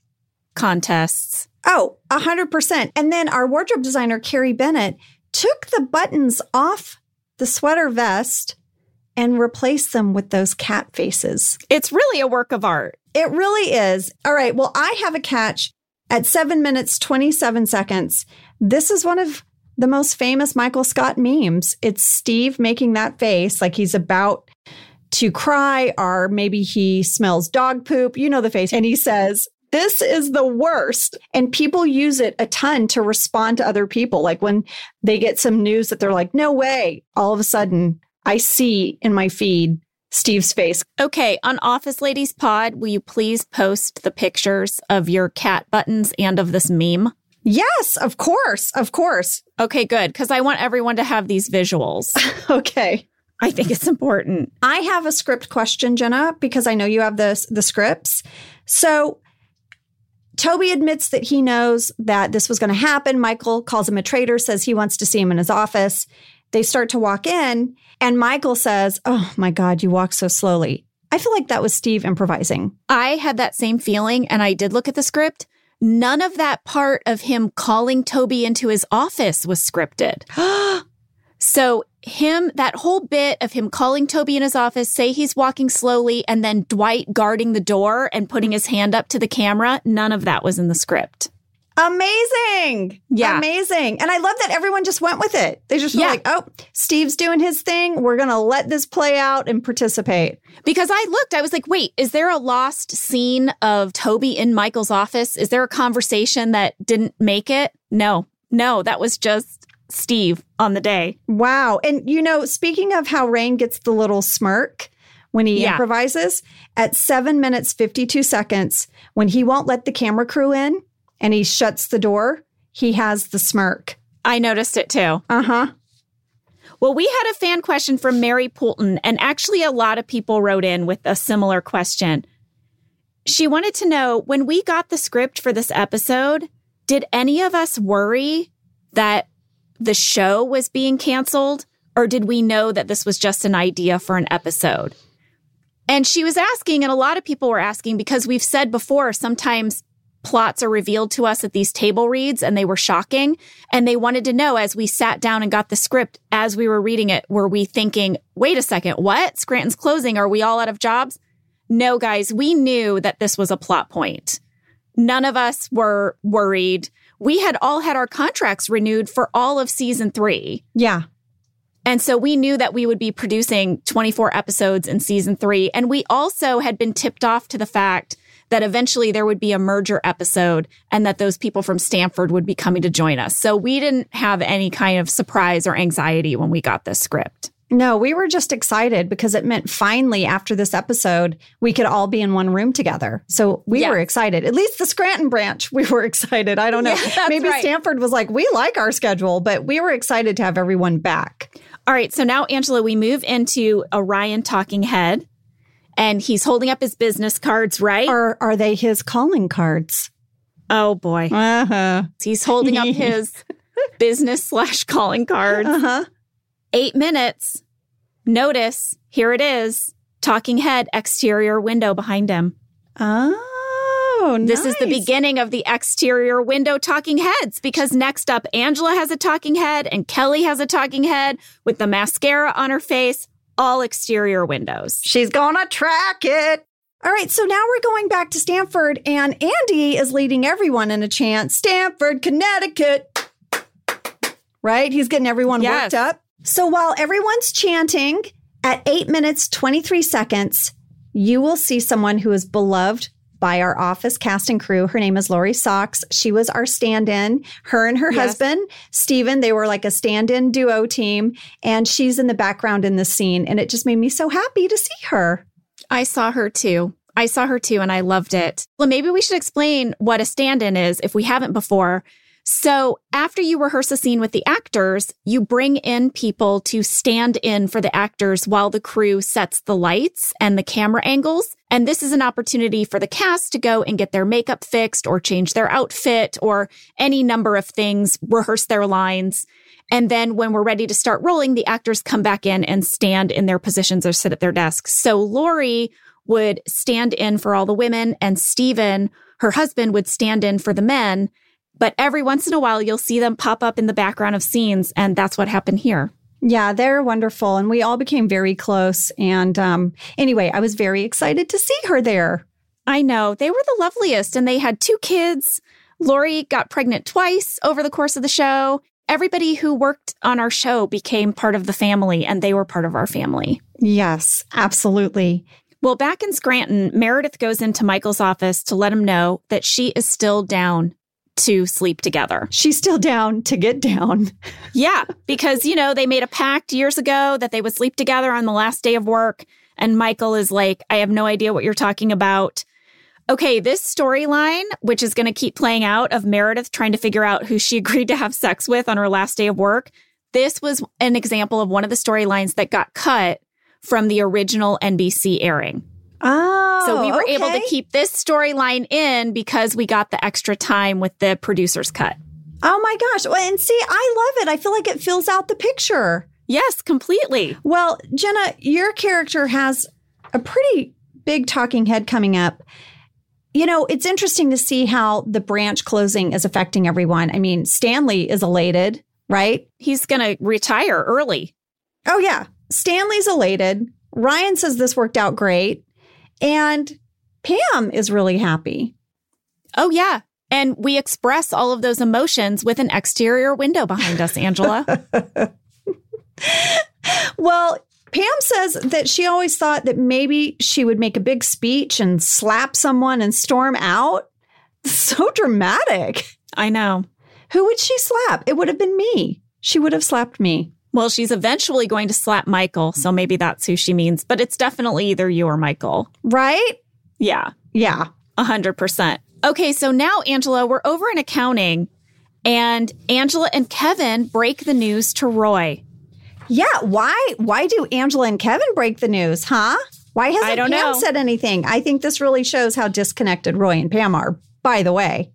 [SPEAKER 1] contests.
[SPEAKER 2] Oh, 100%. And then our wardrobe designer, Carey Bennett, took the buttons off the sweater vest and replaced them with those cat faces.
[SPEAKER 1] It's really a work of art.
[SPEAKER 2] It really is. All right. Well, I have a catch at seven minutes, 27 seconds. This is one of the most famous Michael Scott memes. It's Steve making that face like he's about to cry, or maybe he smells dog poop. You know the face. And he says, this is the worst. And people use it a ton to respond to other people. Like when they get some news that they're like, no way, all of a sudden I see in my feed Steve's face.
[SPEAKER 1] Okay, on Office Ladies Pod, will you please post the pictures of your cat buttons and of this meme?
[SPEAKER 2] Yes, of course. Of course.
[SPEAKER 1] Okay, good. Because I want everyone to have these visuals.
[SPEAKER 2] okay.
[SPEAKER 1] I think it's important.
[SPEAKER 2] I have a script question, Jenna, because I know you have the, the scripts. So Toby admits that he knows that this was going to happen. Michael calls him a traitor, says he wants to see him in his office. They start to walk in, and Michael says, Oh my God, you walk so slowly. I feel like that was Steve improvising.
[SPEAKER 1] I had that same feeling, and I did look at the script. None of that part of him calling Toby into his office was scripted. so, him, that whole bit of him calling Toby in his office, say he's walking slowly, and then Dwight guarding the door and putting his hand up to the camera, none of that was in the script.
[SPEAKER 2] Amazing.
[SPEAKER 1] Yeah.
[SPEAKER 2] Amazing. And I love that everyone just went with it. They just were
[SPEAKER 1] Yeah.
[SPEAKER 2] like, oh, Steve's doing his thing. We're going to let this play out and participate.
[SPEAKER 1] Because I looked, I was like, wait, is there a lost scene of Toby in Michael's office? Is there a conversation that didn't make it? No, no, that was just Steve on the day.
[SPEAKER 2] Wow. And, you know, speaking of how Rainn gets the little smirk when he
[SPEAKER 1] Yeah.
[SPEAKER 2] improvises, at seven minutes, 52 seconds, when he won't let the camera crew in and he shuts the door, he has the smirk.
[SPEAKER 1] I noticed it too.
[SPEAKER 2] Uh huh.
[SPEAKER 1] Well, we had a fan question from Mary Poulton, and actually, a lot of people wrote in with a similar question. She wanted to know when we got the script for this episode, did any of us worry that the show was being canceled, or did we know that this was just an idea for an episode? And she was asking, and a lot of people were asking because we've said before, sometimes plots are revealed to us at these table reads and they were shocking. And they wanted to know as we sat down and got the script, as we were reading it, were we thinking, wait a second, what? Scranton's closing. Are we all out of jobs? No, guys, we knew that this was a plot point. None of us were worried. We had all had our contracts renewed for all of season three.
[SPEAKER 2] Yeah.
[SPEAKER 1] And so we knew that we would be producing 24 episodes in season three. And we also had been tipped off to the fact that eventually there would be a merger episode and that those people from Stamford would be coming to join us. So we didn't have any kind of surprise or anxiety when we got this script.
[SPEAKER 2] No, we were just excited because it meant finally after this episode, we could all be in one room together. So we
[SPEAKER 1] Yes.
[SPEAKER 2] were excited. At least the Scranton branch, we were excited. I don't know.
[SPEAKER 1] Yeah,
[SPEAKER 2] Maybe
[SPEAKER 1] right.
[SPEAKER 2] Stamford was like, we like our schedule, but we were excited to have everyone back.
[SPEAKER 1] All right. So now, Angela, we move into a Ryan talking head and he's holding up his business cards, right?
[SPEAKER 2] Or are they his calling cards?
[SPEAKER 1] oh boy.
[SPEAKER 2] Uh-huh.
[SPEAKER 1] He's holding up his business slash calling cards.
[SPEAKER 2] Uh-huh.
[SPEAKER 1] Eight minutes. Notice, here it is. Talking head, exterior window behind him.
[SPEAKER 2] Oh,
[SPEAKER 1] This is the beginning of the exterior window talking heads because next up, Angela has a talking head and Kelly has a talking head with the mascara on her face, all exterior windows.
[SPEAKER 2] She's gonna track it. All right, so now we're going back to Stamford, and Andy is leading everyone in a chant Stamford, Connecticut. Right? He's getting everyone
[SPEAKER 1] Yes.
[SPEAKER 2] worked up. So while everyone's chanting at eight minutes, 23 seconds, you will see someone who is beloved by our office cast and crew. Her name is Lori Socks. She was our stand in. Her and her
[SPEAKER 1] Yes.
[SPEAKER 2] husband, Steven, they were like a stand in duo team. And she's in the background in the scene. And it just made me so happy to see her.
[SPEAKER 1] I saw her too. I saw her too and I loved it. Well, maybe we should explain what a stand in is if we haven't before. So, after you rehearse a scene with the actors, you bring in people to stand in for the actors while the crew sets the lights and the camera angles. And this is an opportunity for the cast to go and get their makeup fixed or change their outfit or any number of things, rehearse their lines. And then when we're ready to start rolling, the actors come back in and stand in their positions or sit at their desks. So Lori would stand in for all the women and Stephen, her husband, would stand in for the men. But every once in a while, you'll see them pop up in the background of scenes. And that's what happened here.
[SPEAKER 2] Yeah, they're wonderful. And we all became very close. And um, anyway, I was very excited to see her there.
[SPEAKER 1] I know they were the loveliest and they had two kids. Lori got pregnant twice over the course of the show. Everybody who worked on our show became part of the family and they were part of our family.
[SPEAKER 2] Yes, absolutely.
[SPEAKER 1] Well, back in Scranton, Meredith goes into Michael's office to let him know that she is still down to sleep together.
[SPEAKER 2] She's still down to get down.
[SPEAKER 1] Yeah, because, you know, they made a pact years ago that they would sleep together on the last day of work. And Michael is like, I have no idea what you're talking about. Okay, this storyline, which is going to keep playing out of Meredith trying to figure out who she agreed to have sex with on her last day of work, this was an example of one of the storylines that got cut from the original NBC airing.
[SPEAKER 2] Oh,
[SPEAKER 1] So we oh, were
[SPEAKER 2] okay.
[SPEAKER 1] able to keep this storyline in because we got the extra time with the producer's cut.
[SPEAKER 2] Oh my gosh. Well, and see, I love it. I feel like it fills out the picture.
[SPEAKER 1] Yes, completely.
[SPEAKER 2] Well, Jenna, your character has a pretty big talking head coming up. You know, it's interesting to see how the branch closing is affecting everyone. I mean, Stanley is elated, right?
[SPEAKER 1] He's going to retire early.
[SPEAKER 2] Oh, yeah. Stanley's elated. Ryan says this worked out great. And Pam is really happy.
[SPEAKER 1] Oh, yeah. And we express all of those emotions with an exterior window behind us, Angela.
[SPEAKER 2] Well, Pam says that she always thought that maybe she would make a big speech and slap someone and storm out. So dramatic.
[SPEAKER 1] I know.
[SPEAKER 2] Who would she slap? It would have been me. She would have slapped me.
[SPEAKER 1] Well, she's eventually going to slap Michael. So maybe that's who she means, but it's definitely either you or Michael.
[SPEAKER 2] Right?
[SPEAKER 1] Yeah,
[SPEAKER 2] Yeah.
[SPEAKER 1] a 100%. Okay, so now, Angela, we're over in accounting, and Angela and Kevin break the news to Roy.
[SPEAKER 2] Yeah. Why why do Angela and Kevin break the news, huh? Why hasn't
[SPEAKER 1] I don't
[SPEAKER 2] Pam
[SPEAKER 1] know.
[SPEAKER 2] said anything? I think this really shows how disconnected Roy and Pam are, by the way.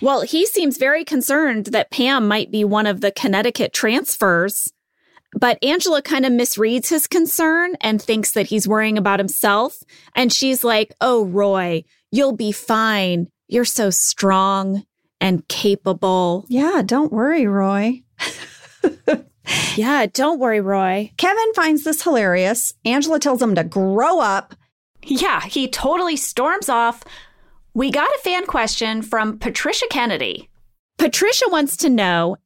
[SPEAKER 1] Well, he seems very concerned that Pam might be one of the Connecticut transfers, but Angela kind of misreads his concern and thinks that he's worrying about himself. And she's like, Oh, Roy, you'll be fine. You're so strong and capable.
[SPEAKER 2] Yeah, don't worry, Roy.
[SPEAKER 1] Yeah, don't worry, Roy.
[SPEAKER 2] Kevin finds this hilarious. Angela tells him to grow up.
[SPEAKER 1] Yeah, he totally storms off. We got a fan question from Patricia Kennedy. Patricia wants to know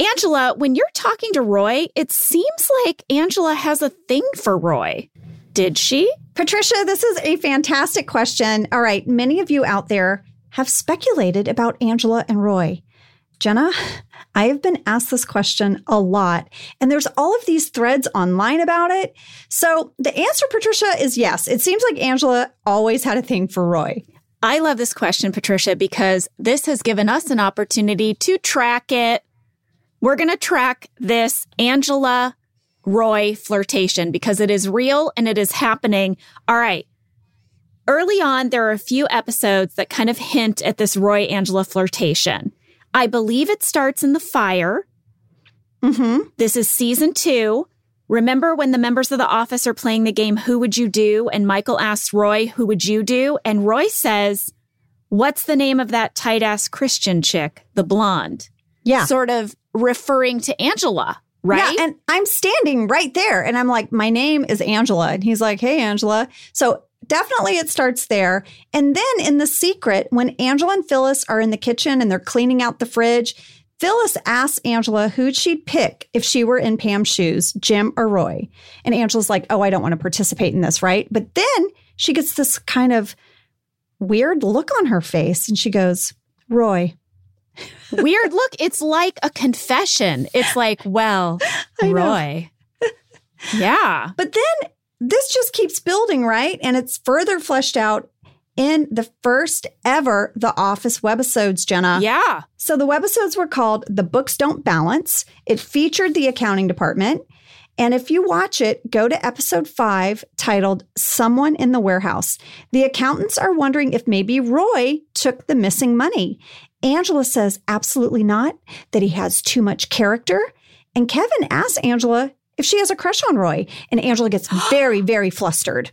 [SPEAKER 1] Angela, when you're talking to Roy, it seems like Angela has a thing for Roy. Did she?
[SPEAKER 2] Patricia, this is a fantastic question. All right, many of you out there have speculated about Angela and Roy. Jenna, I have been asked this question a lot, and there's all of these threads online about it. So the answer, Patricia, is yes. It seems like Angela always had a thing for Roy.
[SPEAKER 1] I love this question, Patricia, because this has given us an opportunity to track it. We're going to track this Angela Roy flirtation because it is real and it is happening. All right. Early on, there are a few episodes that kind of hint at this Roy Angela flirtation. I believe it starts in the fire.
[SPEAKER 2] Mm-hmm.
[SPEAKER 1] This is season two. Remember when the members of the office are playing the game, Who Would You Do? And Michael asks Roy, Who would you do? And Roy says, What's the name of that tight ass Christian chick, the blonde?
[SPEAKER 2] Yeah.
[SPEAKER 1] Sort of referring to Angela, right?
[SPEAKER 2] Yeah, and I'm standing right there and I'm like, my name is Angela. And he's like, hey, Angela. So definitely it starts there. And then in The Secret, when Angela and Phyllis are in the kitchen and they're cleaning out the fridge, Phyllis asks Angela who she'd pick if she were in Pam's shoes, Jim or Roy. And Angela's like, oh, I don't want to participate in this, right? But then she gets this kind of weird look on her face and she goes, Roy.
[SPEAKER 1] Weird look. It's like a confession. It's like, well, Roy. yeah.
[SPEAKER 2] But then this just keeps building, right? And it's further fleshed out in the first ever The Office webisodes, Jenna.
[SPEAKER 1] Yeah.
[SPEAKER 2] So the webisodes were called The Books Don't Balance. It featured the accounting department. And if you watch it, go to episode five titled Someone in the Warehouse. The accountants are wondering if maybe Roy took the missing money. Angela says absolutely not, that he has too much character. And Kevin asks Angela if she has a crush on Roy. And Angela gets very, very flustered.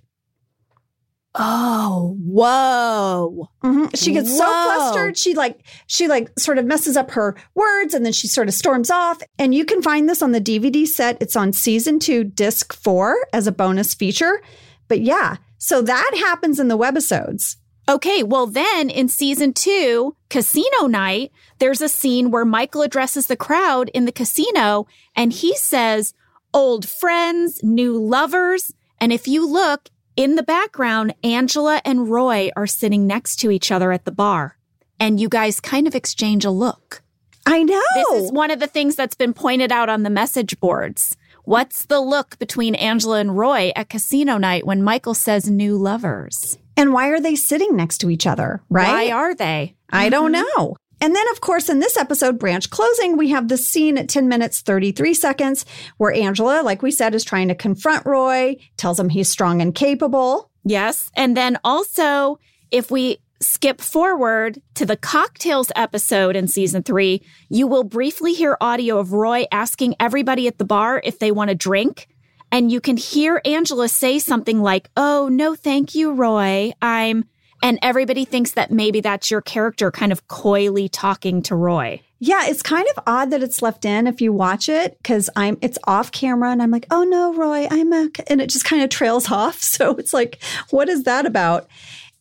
[SPEAKER 1] Oh, whoa.
[SPEAKER 2] Mhm. She gets so flustered. She like she like sort of messes up her words and then she sort of storms off. And you can find this on the DVD set. It's on season 2 disc 4 as a bonus feature. But yeah, so that happens in the webisodes.
[SPEAKER 1] Okay, well, then in season two, Casino Night, there's a scene where Michael addresses the crowd in the casino and he says, Old friends, new lovers. And if you look in the background, Angela and Roy are sitting next to each other at the bar. And you guys kind of exchange a look.
[SPEAKER 2] I know.
[SPEAKER 1] This is one of the things that's been pointed out on the message boards. What's the look between Angela and Roy at casino night when Michael says new lovers?
[SPEAKER 2] And why are they sitting next to each other, right?
[SPEAKER 1] Why are they?
[SPEAKER 2] I don't
[SPEAKER 1] Mm-hmm.
[SPEAKER 2] know. And then, of course, in this episode, branch closing, we have the scene at 10 minutes, 33 seconds, where Angela, like we said, is trying to confront Roy, tells him he's strong and capable.
[SPEAKER 1] Yes. And then also, if we skip forward to the cocktails episode in season three, you will briefly hear audio of Roy asking everybody at the bar if they want a drink. And you can hear Angela say something like, Oh, no, thank you, Roy. I'm, and everybody thinks that maybe that's your character kind of coyly talking to Roy.
[SPEAKER 2] Yeah, it's kind of odd that it's left in if you watch it because I'm it's off camera and I'm like, oh no, Roy, I'm a and it just kind of trails off. So it's like, what is that about?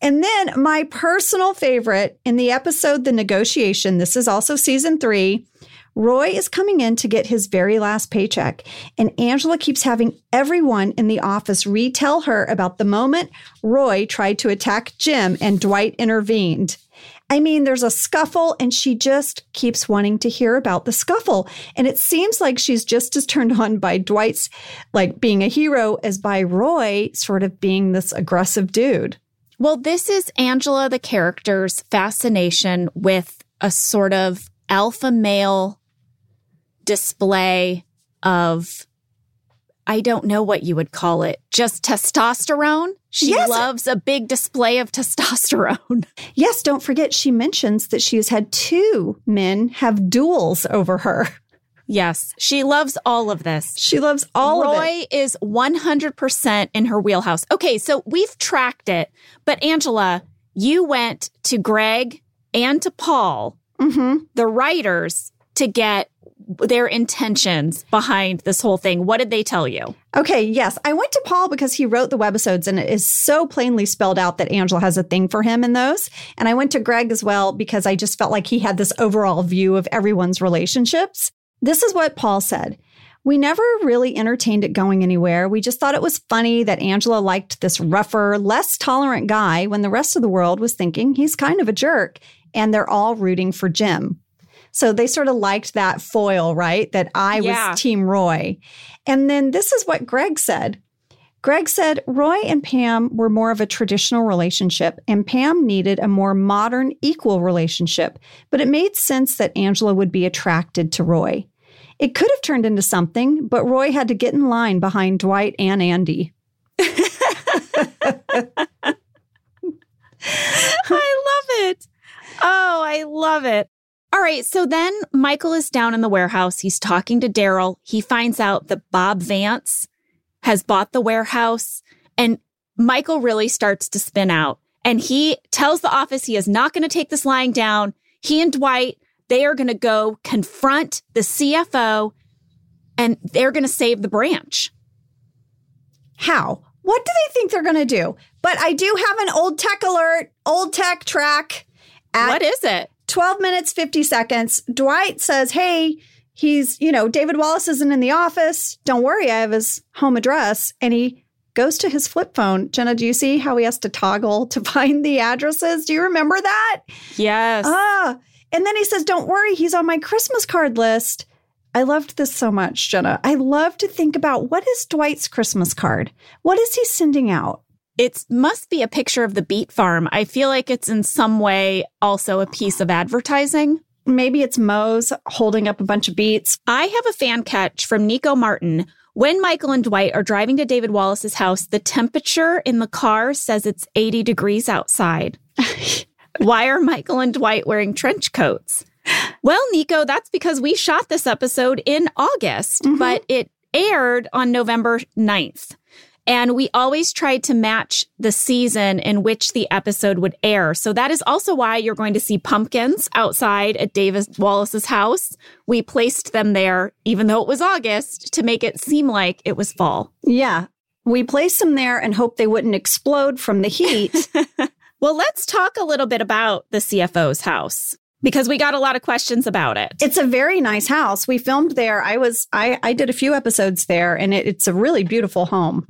[SPEAKER 2] And then my personal favorite in the episode The Negotiation, this is also season three. Roy is coming in to get his very last paycheck, and Angela keeps having everyone in the office retell her about the moment Roy tried to attack Jim and Dwight intervened. I mean, there's a scuffle, and she just keeps wanting to hear about the scuffle. And it seems like she's just as turned on by Dwight's like being a hero as by Roy sort of being this aggressive dude.
[SPEAKER 1] Well, this is Angela, the character's fascination with a sort of alpha male display of, I don't know what you would call it, just testosterone. She
[SPEAKER 2] Yes.
[SPEAKER 1] loves a big display of testosterone.
[SPEAKER 2] Yes, don't forget she mentions that she has had two men have duels over her.
[SPEAKER 1] yes, she loves all of this.
[SPEAKER 2] She loves all of it.
[SPEAKER 1] Roy is 100% in her wheelhouse. Okay, so we've tracked it, but Angela, you went to Greg and to Paul,
[SPEAKER 2] hmm
[SPEAKER 1] the writers, to get their intentions behind this whole thing. What did they tell you?
[SPEAKER 2] Okay, yes. I went to Paul because he wrote the webisodes and it is so plainly spelled out that Angela has a thing for him in those. And I went to Greg as well because I just felt like he had this overall view of everyone's relationships. This is what Paul said. We never really entertained it going anywhere. We just thought it was funny that Angela liked this rougher, less tolerant guy when the rest of the world was thinking he's kind of a jerk and they're all rooting for Jim. So they sort of liked that foil, right? That I
[SPEAKER 1] Yeah.
[SPEAKER 2] was Team Roy. And then this is what Greg said. Greg said Roy and Pam were more of a traditional relationship, and Pam needed a more modern, equal relationship. But it made sense that Angela would be attracted to Roy. It could have turned into something, but Roy had to get in line behind Dwight and Andy.
[SPEAKER 1] I love it. Oh, I love it. All right. So then Michael is down in the warehouse. He's talking to Darryl. He finds out that Bob Vance has bought the warehouse and Michael really starts to spin out and he tells the office he is not going to take this lying down. He and Dwight, they are going to go confront the CFO and they're going to save the branch.
[SPEAKER 2] How? What do they think they're going to do? But I do have an old tech alert, old tech track. At
[SPEAKER 1] what is it?
[SPEAKER 2] 12 minutes, 50 seconds. Dwight says, Hey, he's, you know, David Wallace isn't in the office. Don't worry, I have his home address. And he goes to his flip phone. Jenna, do you see how he has to toggle to find the addresses? Do you remember that?
[SPEAKER 1] Yes.
[SPEAKER 2] Ah. And then he says, Don't worry, he's on my Christmas card list. I loved this so much, Jenna. I love to think about what is Dwight's Christmas card? What is he sending out?
[SPEAKER 1] It must be a picture of the beet farm. I feel like it's in some way also a piece of advertising.
[SPEAKER 2] Maybe it's Mose holding up a bunch of beets.
[SPEAKER 1] I have a fan catch from Nico Martin. When Michael and Dwight are driving to David Wallace's house, the temperature in the car says it's 80 degrees outside. Why are Michael and Dwight wearing trench coats? Well, Nico, that's because we shot this episode in August,
[SPEAKER 2] Mhm.
[SPEAKER 1] but it aired on November 9th. And we always tried to match the season in which the episode would air. So that is also why you're going to see pumpkins outside at David Wallace's house. We placed them there, even though it was August, to make it seem like it was fall.
[SPEAKER 2] Yeah. We placed them there and hoped they wouldn't explode from the heat.
[SPEAKER 1] Well, let's talk a little bit about the CFO's house because we got a lot of questions about it.
[SPEAKER 2] it's a very nice house. We filmed there. I was I I did a few episodes there and it, it's a really beautiful home.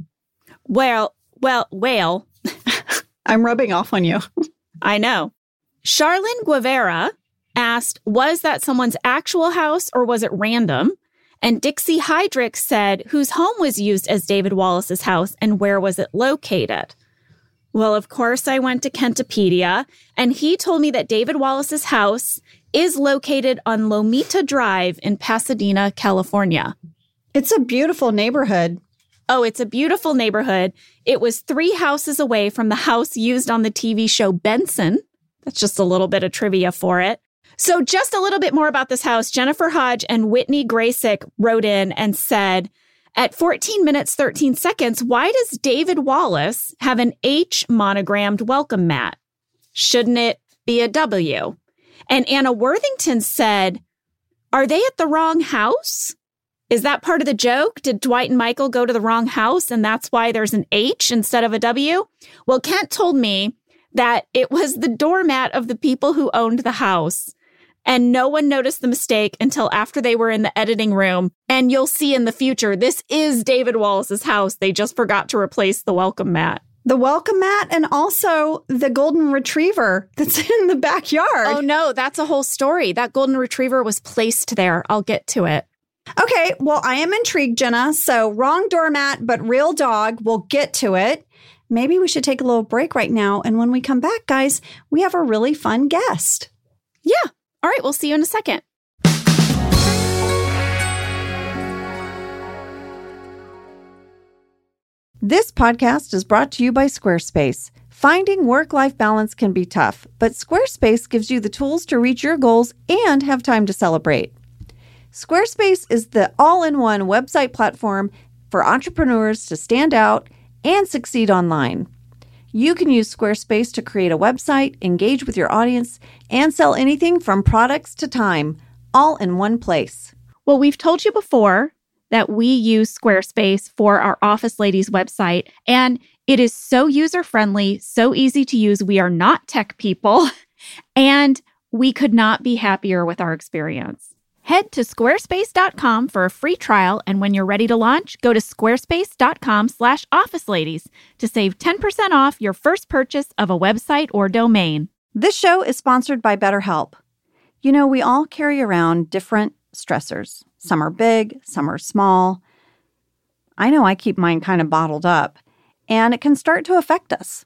[SPEAKER 1] Well, well, well,
[SPEAKER 2] I'm rubbing off on you.
[SPEAKER 1] I know. Charlene Guevara asked, was that someone's actual house or was it random? And Dixie Hydrick said, whose home was used as David Wallace's house and where was it located? Well, of course, I went to Kentopedia, and he told me that David Wallace's house is located on Lomita Drive in Pasadena, California.
[SPEAKER 2] It's a beautiful neighborhood.
[SPEAKER 1] Oh, it's a beautiful neighborhood. It was three houses away from the house used on the TV show Benson. That's just a little bit of trivia for it. So, just a little bit more about this house. Jennifer Hodge and Whitney Graysick wrote in and said, at 14 minutes, 13 seconds, why does David Wallace have an H monogrammed welcome mat? Shouldn't it be a W? And Anna Worthington said, Are they at the wrong house? Is that part of the joke? Did Dwight and Michael go to the wrong house and that's why there's an H instead of a W? Well, Kent told me that it was the doormat of the people who owned the house. And no one noticed the mistake until after they were in the editing room. And you'll see in the future, this is David Wallace's house. They just forgot to replace the welcome mat.
[SPEAKER 2] The welcome mat and also the golden retriever that's in the backyard.
[SPEAKER 1] Oh, no, that's a whole story. That golden retriever was placed there. I'll get to it.
[SPEAKER 2] Okay, well, I am intrigued, Jenna. So, wrong doormat, but real dog. We'll get to it. Maybe we should take a little break right now. And when we come back, guys, we have a really fun guest.
[SPEAKER 1] Yeah. All right, we'll see you in a second.
[SPEAKER 2] This podcast is brought to you by Squarespace. Finding work life balance can be tough, but Squarespace gives you the tools to reach your goals and have time to celebrate. Squarespace is the all in one website platform for entrepreneurs to stand out and succeed online. You can use Squarespace to create a website, engage with your audience, and sell anything from products to time, all in one place.
[SPEAKER 1] Well, we've told you before that we use Squarespace for our Office Ladies website, and it is so user friendly, so easy to use. We are not tech people, and we could not be happier with our experience. Head to squarespace.com for a free trial, and when you're ready to launch, go to squarespace.com/officeladies to save 10% off your first purchase of a website or domain.
[SPEAKER 2] This show is sponsored by BetterHelp. You know, we all carry around different stressors. Some are big, some are small. I know I keep mine kind of bottled up, and it can start to affect us.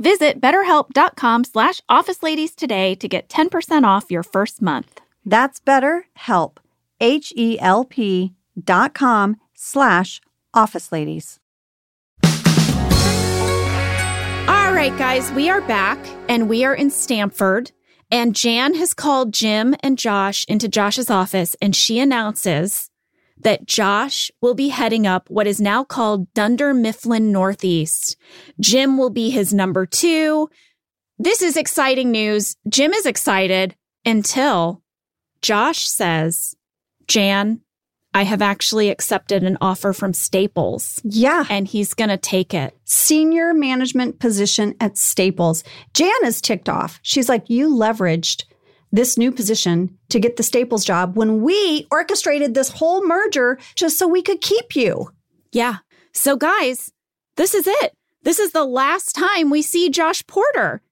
[SPEAKER 1] Visit betterhelp.com slash office ladies today to get 10% off your first month.
[SPEAKER 2] That's BetterHelp, H-E-L-P dot com slash office ladies.
[SPEAKER 1] All right, guys, we are back and we are in Stamford. And Jan has called Jim and Josh into Josh's office and she announces that Josh will be heading up what is now called Dunder Mifflin Northeast. Jim will be his number two. This is exciting news. Jim is excited until Josh says, Jan, I have actually accepted an offer from Staples.
[SPEAKER 2] Yeah.
[SPEAKER 1] And he's going to take it.
[SPEAKER 2] Senior management position at Staples. Jan is ticked off. She's like, You leveraged this new position to get the Staples job when we orchestrated this whole merger just so we could keep you.
[SPEAKER 1] Yeah. So, guys, this is it. This is the last time we see Josh Porter.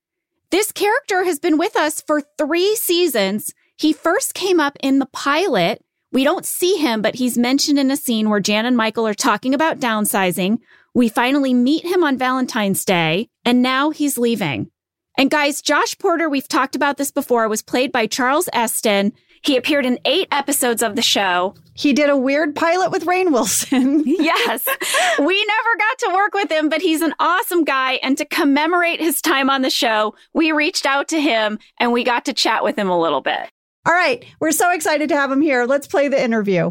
[SPEAKER 1] This character has been with us for three seasons. He first came up in the pilot. We don't see him, but he's mentioned in a scene where Jan and Michael are talking about downsizing. We finally meet him on Valentine's Day, and now he's leaving. And guys, Josh Porter, we've talked about this before, was played by Charles Esten. He appeared in eight episodes of the show.
[SPEAKER 2] He did a weird pilot with Rainn Wilson.
[SPEAKER 1] yes. We never got to work with him, but he's an awesome guy. And to commemorate his time on the show, we reached out to him and we got to chat with him a little bit.
[SPEAKER 2] All right. We're so excited to have him here. Let's play the interview.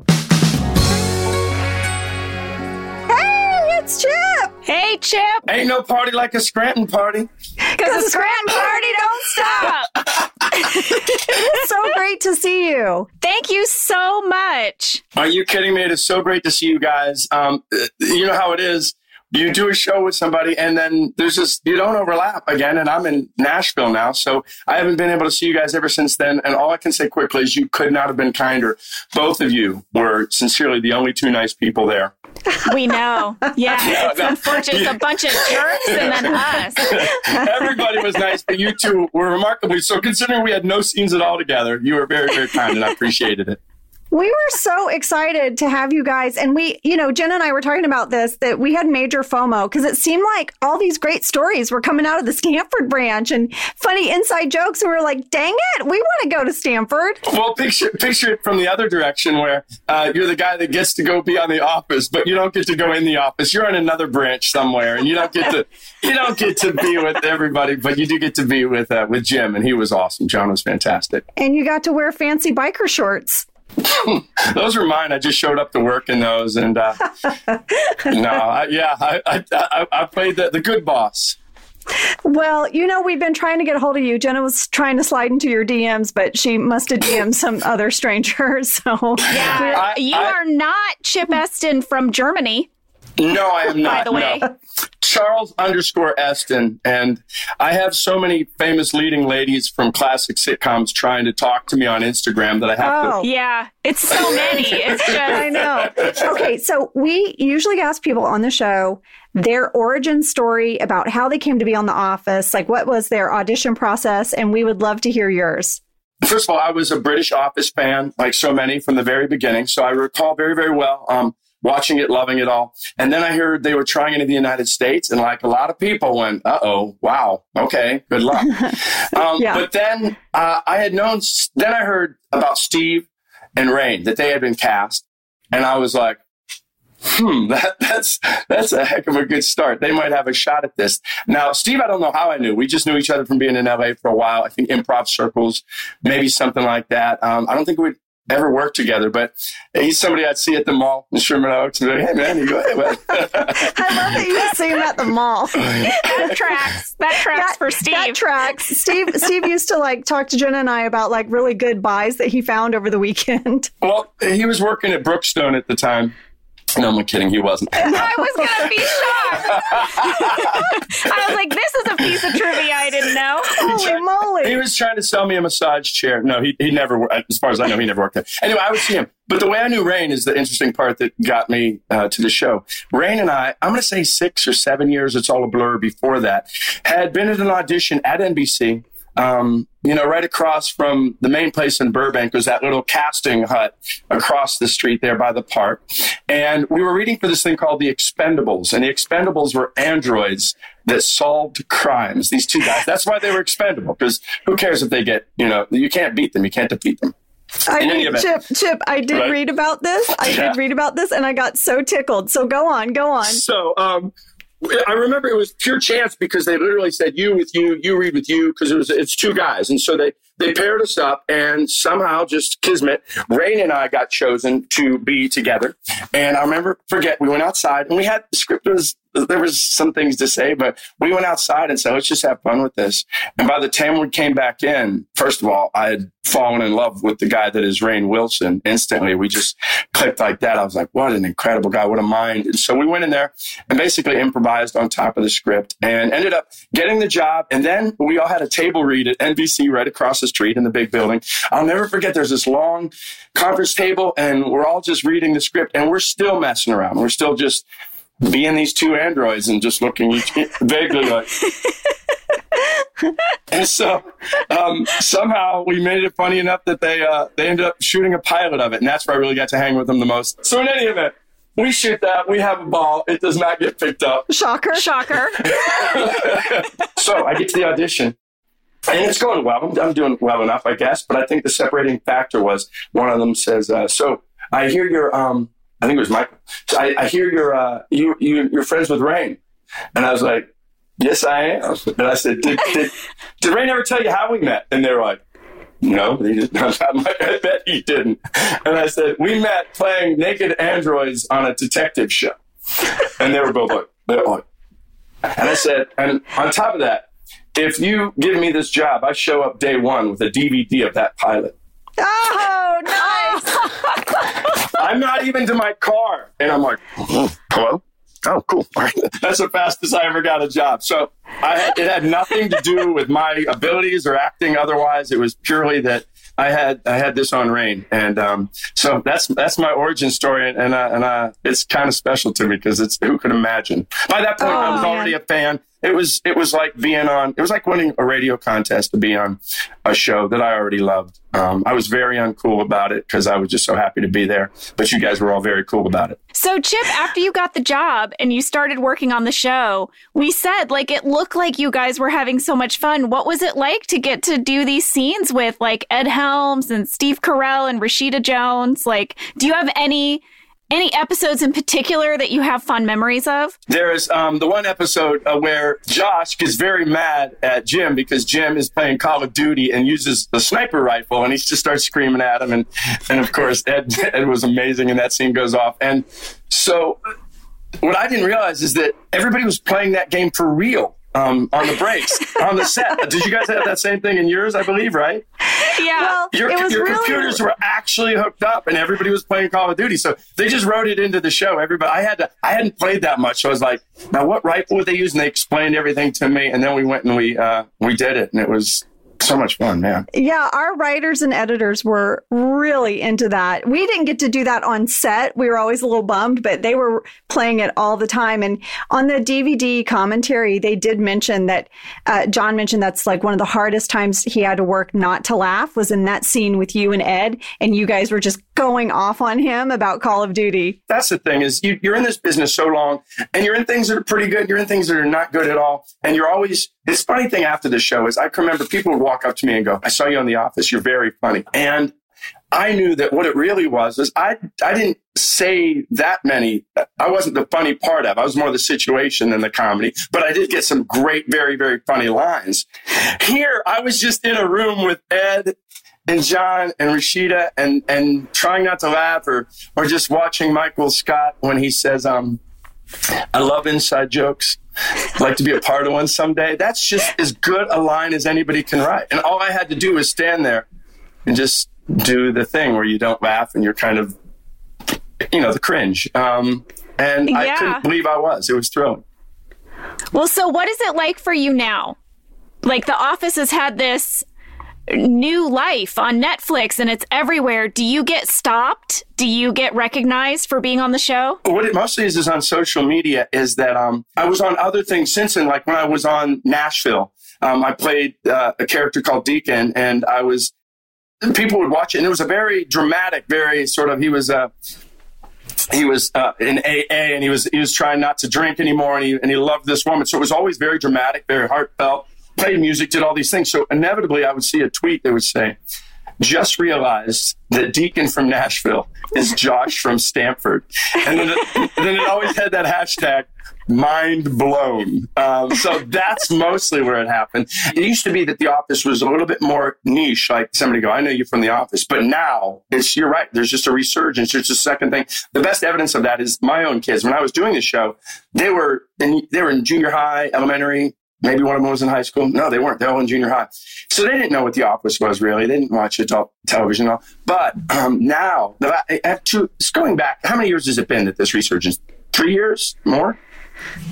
[SPEAKER 2] Hey, it's Chip.
[SPEAKER 1] Hey, Chip.
[SPEAKER 3] Ain't no party like a Scranton party.
[SPEAKER 1] Because a Scranton party don't stop.
[SPEAKER 2] it's so great to see you.
[SPEAKER 1] Thank you so much.
[SPEAKER 3] Are you kidding me? It is so great to see you guys. Um, you know how it is you do a show with somebody and then there's just you don't overlap again and i'm in nashville now so i haven't been able to see you guys ever since then and all i can say quickly is you could not have been kinder both of you were sincerely the only two nice people there
[SPEAKER 1] we know. Yeah, yeah. it's no, unfortunate. It's a bunch of jerks and then us.
[SPEAKER 3] Everybody was nice but you two were remarkably so. Considering we had no scenes at all together you were very very kind and i appreciated it
[SPEAKER 2] we were so excited to have you guys. And we, you know, Jen and I were talking about this that we had major FOMO because it seemed like all these great stories were coming out of the Stamford branch and funny inside jokes. And we are like, dang it, we want to go to Stamford.
[SPEAKER 3] Well, picture, picture it from the other direction where uh, you're the guy that gets to go be on the office, but you don't get to go in the office. You're on another branch somewhere and you don't get to, you don't get to be with everybody, but you do get to be with, uh, with Jim. And he was awesome. John was fantastic.
[SPEAKER 2] And you got to wear fancy biker shorts.
[SPEAKER 3] those were mine. I just showed up to work in those, and uh, no, I, yeah, I, I, I played the, the good boss.
[SPEAKER 2] Well, you know, we've been trying to get a hold of you. Jenna was trying to slide into your DMs, but she must have DM'd some other stranger. So,
[SPEAKER 1] yeah, I, you I, are not Chip Esten from Germany.
[SPEAKER 3] No, I am not. By the way, no. Charles underscore Esten, and I have so many famous leading ladies from classic sitcoms trying to talk to me on Instagram that I have
[SPEAKER 1] oh.
[SPEAKER 3] to.
[SPEAKER 1] Yeah, it's so many. It's just I
[SPEAKER 2] know. Okay, so we usually ask people on the show their origin story about how they came to be on The Office, like what was their audition process, and we would love to hear yours.
[SPEAKER 3] First of all, I was a British Office fan, like so many from the very beginning. So I recall very, very well. Um, watching it, loving it all. And then I heard they were trying it in the United States, and like a lot of people went, "Uh oh, wow, okay, good luck." um, yeah. But then uh, I had known. Then I heard about Steve and Rainn that they had been cast, and I was like. Hmm, that, that's that's a heck of a good start. They might have a shot at this. Now, Steve, I don't know how I knew. We just knew each other from being in LA for a while. I think improv circles, maybe something like that. Um, I don't think we ever worked together, but he's somebody I'd see at the mall in Sherman Oaks and be like, hey man, you go, hey man.
[SPEAKER 2] I love that you see him at the mall.
[SPEAKER 1] Oh, that tracks. That tracks that, for Steve.
[SPEAKER 2] That tracks. Steve Steve used to like talk to Jenna and I about like really good buys that he found over the weekend.
[SPEAKER 3] Well, he was working at Brookstone at the time. No, I'm kidding. He wasn't.
[SPEAKER 1] I was gonna be shocked. I was like, "This is a piece of trivia I didn't know."
[SPEAKER 2] Holy moly!
[SPEAKER 3] He was trying to sell me a massage chair. No, he he never. As far as I know, he never worked there. Anyway, I would see him. But the way I knew Rainn is the interesting part that got me uh, to the show. Rainn and I, I'm going to say six or seven years. It's all a blur. Before that, had been at an audition at NBC um, you know, right across from the main place in Burbank was that little casting hut across the street there by the park. And we were reading for this thing called The Expendables. And the Expendables were androids that solved crimes. These two guys. That's why they were expendable, because who cares if they get, you know, you can't beat them, you can't defeat them.
[SPEAKER 2] I mean, Chip, Chip, I did right? read about this. I yeah. did read about this and I got so tickled. So go on, go on.
[SPEAKER 3] So, um, I remember it was pure chance because they literally said you with you, you read with you because it was it's two guys, and so they they paired us up, and somehow just kismet, Rainn and I got chosen to be together. And I remember, forget, we went outside and we had the script was there was some things to say, but we went outside and said, let's just have fun with this. And by the time we came back in, first of all, I had fallen in love with the guy that is Rainn Wilson instantly. We just clicked like that. I was like, what an incredible guy. What a mind. And so we went in there and basically improvised on top of the script and ended up getting the job. And then we all had a table read at NBC right across the street in the big building. I'll never forget there's this long conference table and we're all just reading the script and we're still messing around. We're still just being these two androids and just looking each vaguely like. and so um, somehow we made it funny enough that they uh, they ended up shooting a pilot of it, and that's where I really got to hang with them the most. So in any event, we shoot that, we have a ball, it does not get picked up.
[SPEAKER 2] Shocker!
[SPEAKER 1] Shocker!
[SPEAKER 3] so I get to the audition. And it's going well. I'm, I'm, doing well enough, I guess. But I think the separating factor was one of them says, uh, "So I hear you're um, I think it was Michael. So I, I hear you're, uh, you, you, you're friends with Rainn," And I was like, yes, I am. And I said, did, did, did Rainn ever tell you how we met? And they're like, no, he didn't. I bet he didn't. And I said, we met playing naked androids on a detective show. And they were both like, they're like, and I said, and on top of that, if you give me this job, I show up day one with a DVD of that pilot.
[SPEAKER 2] Oh, nice.
[SPEAKER 3] I'm not even to my car. And I'm like, hello? Oh, cool. That's the fastest I ever got a job. So had, it had nothing to do with my abilities or acting otherwise. It was purely that I had I had this on Rainn, and um, so that's that's my origin story, and uh, and uh, it's kind of special to me because it's who could imagine. By that point, oh, I was man. already a fan it was it was like being on it was like winning a radio contest to be on a show that I already loved. Um, I was very uncool about it because I was just so happy to be there. But you guys were all very cool about it.
[SPEAKER 1] So Chip, after you got the job and you started working on the show, we said like it looked like you guys were having so much fun. What was it like to get to do these scenes with like Ed Helms and Steve Carell and Rashida Jones? Like, do you have any any episodes in particular that you have fond memories of?
[SPEAKER 3] There's um, the one episode uh, where Josh gets very mad at Jim because Jim is playing Call of Duty and uses the sniper rifle, and he just starts screaming at him. And and of course, Ed, Ed was amazing, and that scene goes off. And so, what I didn't realize is that everybody was playing that game for real um, on the breaks on the set. Did you guys have that same thing in yours? I believe, right?
[SPEAKER 1] Yeah.
[SPEAKER 3] Well, your, your really... computers were actually hooked up, and everybody was playing Call of Duty. So they just wrote it into the show. Everybody, I had to. I hadn't played that much, so I was like, "Now, what rifle would they use?" And they explained everything to me, and then we went and we uh, we did it, and it was so much fun, man.
[SPEAKER 4] Yeah, our writers and editors were really into that. We didn't get to do that on set. We were always a little bummed, but they were playing it all the time. And on the DVD commentary, they did mention that uh, John mentioned that's like one of the hardest times he had to work not to laugh was in that scene with you and Ed, and you guys were just going off on him about Call of Duty.
[SPEAKER 3] That's the thing is you, you're in this business so long, and you're in things that are pretty good, you're in things that are not good at all, and you're always. This funny thing after the show is I can remember people would walk up to me and go, I saw you on The Office. You're very funny. And I knew that what it really was is I I didn't say that many. I wasn't the funny part of. I was more the situation than the comedy. But I did get some great, very, very funny lines. Here, I was just in a room with Ed and John and Rashida and and trying not to laugh or or just watching Michael Scott when he says, um, I love inside jokes. Like to be a part of one someday. That's just as good a line as anybody can write. And all I had to do was stand there and just do the thing where you don't laugh and you're kind of, you know, the cringe. Um, and yeah. I couldn't believe I was. It was thrilling.
[SPEAKER 1] Well, so what is it like for you now? Like The Office has had this new life on Netflix and it's everywhere. Do you get stopped? Do you get recognized for being on the show?
[SPEAKER 3] What it mostly is is on social media is that um, I was on other things since then. Like when I was on Nashville, um, I played uh, a character called Deacon and I was, people would watch it and it was a very dramatic, very sort of, he was a, uh, he was uh, in AA and he was he was trying not to drink anymore and he and he loved this woman. So it was always very dramatic, very heartfelt played music, did all these things. So inevitably, I would see a tweet that would say, just realized that Deacon from Nashville is Josh from Stamford. And then it, then it always had that hashtag, mind blown. Um, so that's mostly where it happened. It used to be that the office was a little bit more niche, like somebody go, I know you from the office. But now it's, you're right. There's just a resurgence. There's a second thing. The best evidence of that is my own kids. When I was doing the show, they were in, they were in junior high, elementary, Maybe one of them was in high school. No, they weren't. They were all in junior high. So they didn't know what The Office was really. They didn't watch on television. All. But um, now, two, it's going back, how many years has it been that this resurgence? Three years? More?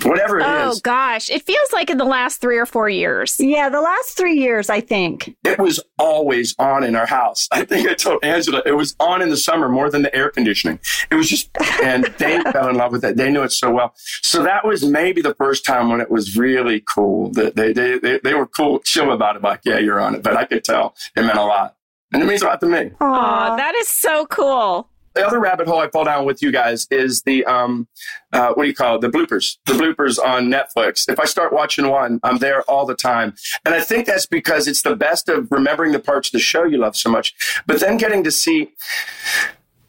[SPEAKER 3] Whatever it
[SPEAKER 1] oh,
[SPEAKER 3] is.
[SPEAKER 1] gosh. It feels like in the last three or four years.
[SPEAKER 4] Yeah, the last three years, I think.
[SPEAKER 3] It was always on in our house. I think I told Angela it was on in the summer more than the air conditioning. It was just, and they fell in love with it. They knew it so well. So that was maybe the first time when it was really cool. That they, they, they, they were cool, chill about it. Like, yeah, you're on it. But I could tell it meant a lot. And it means a lot to me.
[SPEAKER 1] Aw, that is so cool
[SPEAKER 3] the other rabbit hole I fall down with you guys is the um, uh, what do you call it? The bloopers, the bloopers on Netflix. If I start watching one, I'm there all the time, and I think that's because it's the best of remembering the parts of the show you love so much, but then getting to see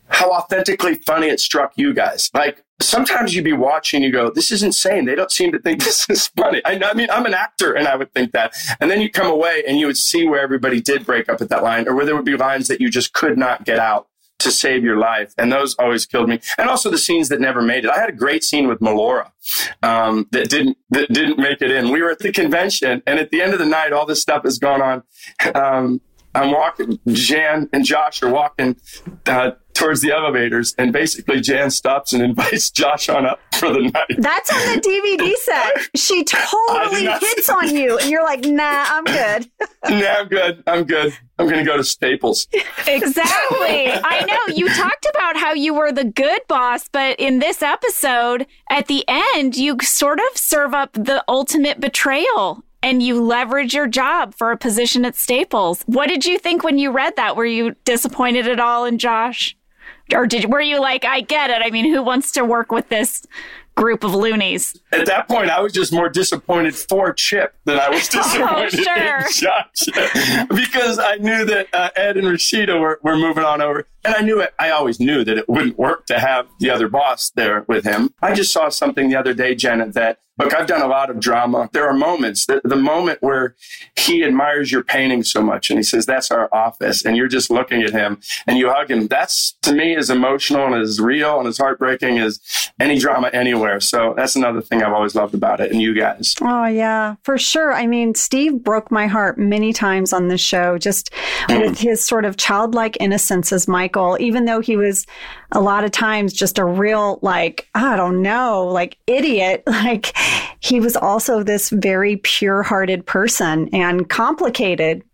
[SPEAKER 3] how authentically funny it struck you guys. Like sometimes you'd be watching, you go, "This is insane." They don't seem to think this is funny. I, I mean, I'm an actor, and I would think that, and then you come away and you would see where everybody did break up at that line, or where there would be lines that you just could not get out to save your life. And those always killed me. And also the scenes that never made it. I had a great scene with Melora um, that didn't that didn't make it in. We were at the convention, and at the end of the night, all this stuff has gone on. Um, I'm walking, Jan and Josh are walking uh, towards the elevators, and basically Jan stops and invites Josh on up for the night.
[SPEAKER 2] That's on the DVD set. She totally hits on you, and you're like, "Nah, I'm good."
[SPEAKER 3] nah, I'm good. I'm good. I'm going to go to Staples.
[SPEAKER 1] Exactly. I know you talked about how you were the good boss, but in this episode, at the end, you sort of serve up the ultimate betrayal and you leverage your job for a position at Staples. What did you think when you read that? Were you disappointed at all in Josh? Or did were you like, I get it. I mean, who wants to work with this group of loonies?
[SPEAKER 3] At that point, I was just more disappointed for Chip than I was disappointed
[SPEAKER 1] oh, sure.
[SPEAKER 3] in Josh because I knew that uh, Ed and Rashida were, were moving on over, and I knew it. I always knew that it wouldn't work to have the other boss there with him. I just saw something the other day, Janet, that Look, I've done a lot of drama. There are moments, the, the, moment where he admires your painting so much and he says, that's our office. And you're just looking at him and you hug him. That's to me as emotional and as real and as heartbreaking as any drama anywhere. So that's another thing I've always loved about it and you guys.
[SPEAKER 2] Oh, yeah, for sure. I mean, Steve broke my heart many times on this show, just mm. with his sort of childlike innocence as Michael, even though he was a lot of times just a real, like, I don't know, like idiot. Like, he was also this very pure hearted person and complicated.